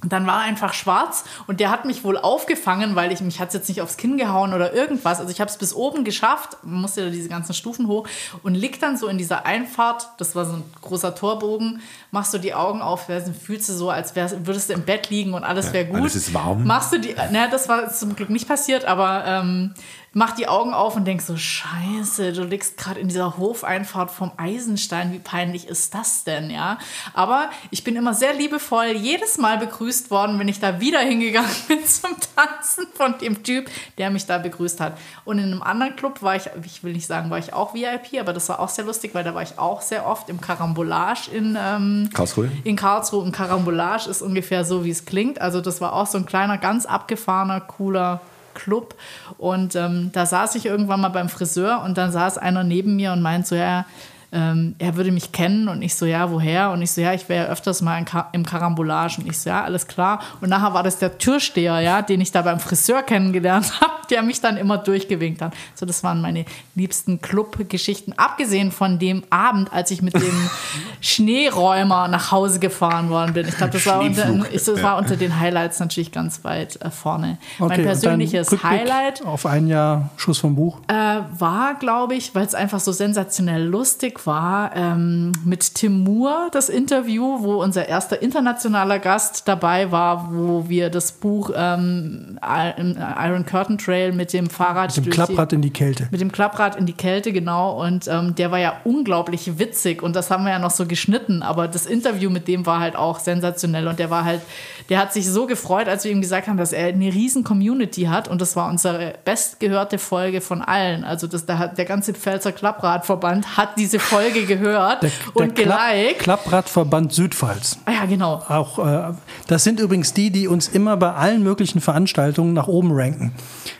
Und dann war er einfach schwarz und der hat mich wohl aufgefangen, weil ich mich hat jetzt nicht aufs Kinn gehauen oder irgendwas. Also ich habe es bis oben geschafft, musste da diese ganzen Stufen hoch und liegt dann so in dieser Einfahrt, das war so ein großer Torbogen, machst du die Augen auf, fühlst du so, als wärst, würdest du im Bett liegen und alles wäre gut. Alles ist warm. Machst du die, naja, das war zum Glück nicht passiert, aber ähm, mach die Augen auf und denk so, scheiße, du liegst gerade in dieser Hofeinfahrt vom Eisenstein, wie peinlich ist das denn, ja? Aber ich bin immer sehr liebevoll jedes Mal begrüßt worden, wenn ich da wieder hingegangen bin zum Tanzen von dem Typ, der mich da begrüßt hat. Und in einem anderen Club war ich, ich will nicht sagen, war ich auch VIP, aber das war auch sehr lustig, weil da war ich auch sehr oft im Karambolage in ähm, Karlsruhe. In Karlsruhe. Und Karambolage ist ungefähr so, wie es klingt. Also das war auch so ein kleiner, ganz abgefahrener, cooler Club. Und ähm, da saß ich irgendwann mal beim Friseur und dann saß einer neben mir und meint so, ja, ähm, er würde mich kennen und ich so, ja, woher? Und ich so, ja, ich wäre ja öfters mal im Karambolage und ich so, ja, alles klar. Und nachher war das der Türsteher, ja, den ich da beim Friseur kennengelernt habe der mich dann immer durchgewinkt hat. So, das waren meine liebsten Club-Geschichten. Abgesehen von dem Abend, als ich mit dem Schneeräumer nach Hause gefahren worden bin. Ich glaube, das, war unter, ich- das war unter den Highlights natürlich ganz weit äh, vorne. Okay, mein persönliches Highlight Auf ein Jahr Schuss vom Buch. äh, war, glaube ich, weil es einfach so sensationell lustig war, ähm, mit Tim Moore das Interview, wo unser erster internationaler Gast dabei war, wo wir das Buch ähm, Iron Curtain Trail mit dem Fahrrad Mit dem Klapprad die, in die Kälte. mit dem Klapprad in die Kälte, genau. Und ähm, der war ja unglaublich witzig und das haben wir ja noch so geschnitten. Aber das Interview mit dem war halt auch sensationell und der war halt, der hat sich so gefreut, als wir ihm gesagt haben, dass er eine riesen Community hat und das war unsere bestgehörte Folge von allen. Also das, der, der ganze Pfälzer Klappradverband hat diese Folge gehört und Klapp- geliked. Klappradverband Südpfalz. Ah ja, genau. Auch, äh, das sind übrigens die, die uns immer bei allen möglichen Veranstaltungen nach oben ranken.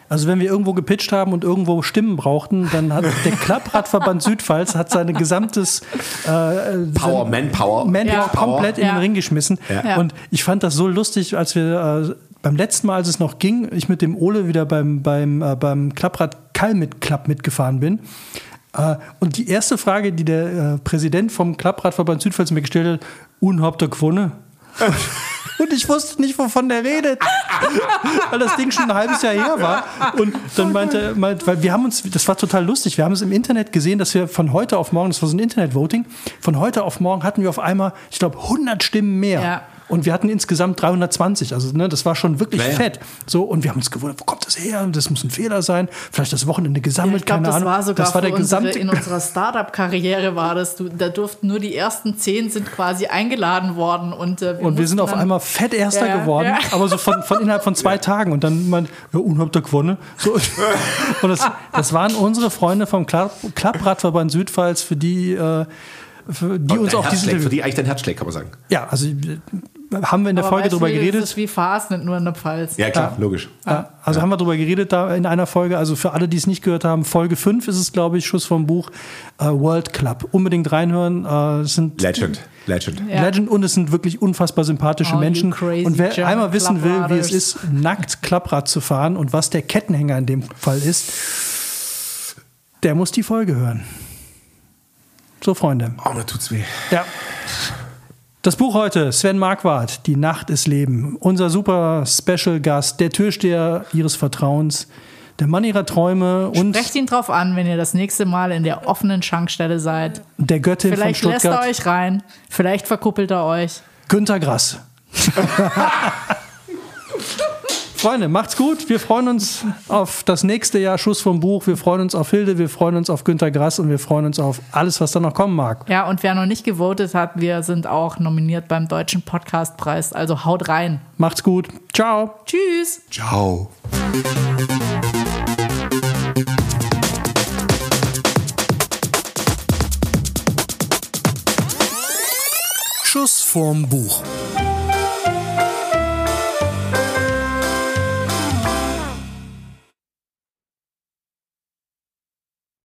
Also wenn wir irgendwo gepitcht haben und irgendwo Stimmen brauchten, dann hat der Klappradverband Südpfalz hat sein gesamtes äh, Power, Manpower. Manpower Ja. komplett in Ja. den Ring geschmissen. Ja. Und ich fand das so lustig, als wir äh, beim letzten Mal, als es noch ging, ich mit dem Ole wieder beim, beim, äh, beim Klapprad Kalmit Club mitgefahren bin. Äh, und die erste Frage, die der äh, Präsident vom Klappradverband Südpfalz mir gestellt hat, ihr gewonnen? Und ich wusste nicht, wovon der redet. Weil das Ding schon ein halbes Jahr her war. Und dann meinte, meinte, weil wir haben uns, das war total lustig, wir haben es im Internet gesehen, dass wir von heute auf morgen, das war so ein Internet-Voting, von heute auf morgen hatten wir auf einmal, ich glaube, 100 Stimmen mehr. Ja. Und wir hatten insgesamt 320. Also, ne, das war schon wirklich Naja. fett. So, und wir haben uns gewundert, wo kommt das her? Das muss ein Fehler sein. Vielleicht das Wochenende gesammelt, ich glaube, keine das Ahnung. war sogar das war der unsere, gesamte in unserer Startup-Karriere war das. Du, da durften nur die ersten zehn sind quasi eingeladen worden und äh, Und wir sind auf einmal fett Erster Ja, ja, geworden, ja. aber so von, von innerhalb von zwei Tagen. Und dann meint, ja, und habt ihr gewonnen? So, und das, das waren unsere Freunde vom Klapp, Klappradverband Südpfalz, für die, äh, für die uns auch schlägt, für die eigentlich dein Herz schlägt, kann man sagen. Ja, also haben wir in der Aber Folge drüber geredet. Das ist wie Fast, nicht nur in der Pfalz. Ja, klar, logisch. Ja, also haben wir darüber geredet da in einer Folge. Also für alle, die es nicht gehört haben, Folge 5 ist es, glaube ich, Schuss vom Buch äh, World Club. Unbedingt reinhören. Äh, es sind Legend. Legend. Ja. Legend und es sind wirklich unfassbar sympathische All you Menschen. Und wer German einmal wissen will, wie es ist, nackt Klapprad zu fahren und was der Kettenhänger in dem Fall ist, der muss die Folge hören. So, Freunde. Oh, mir tut's weh. Ja. Das Buch heute, Sven Marquardt, Die Nacht ist Leben. Unser super Special Gast, der Türsteher Ihres Vertrauens, der Mann Ihrer Träume und Sprecht ihn drauf an, wenn ihr das nächste Mal in der offenen Schankstelle seid. der Göttin Vielleicht von lässt er Stuttgart, euch rein, vielleicht verkuppelt er euch. Günter Grass. Freunde, macht's gut. Wir freuen uns auf das nächste Jahr Schuss vom Buch. Wir freuen uns auf Hilde, wir freuen uns auf Günter Grass und wir freuen uns auf alles, was da noch kommen mag. Ja, und wer noch nicht gewotet hat, wir sind auch nominiert beim Deutschen Podcastpreis. Also haut rein. Macht's gut. Ciao. Tschüss. Ciao. Schuss vorm Buch.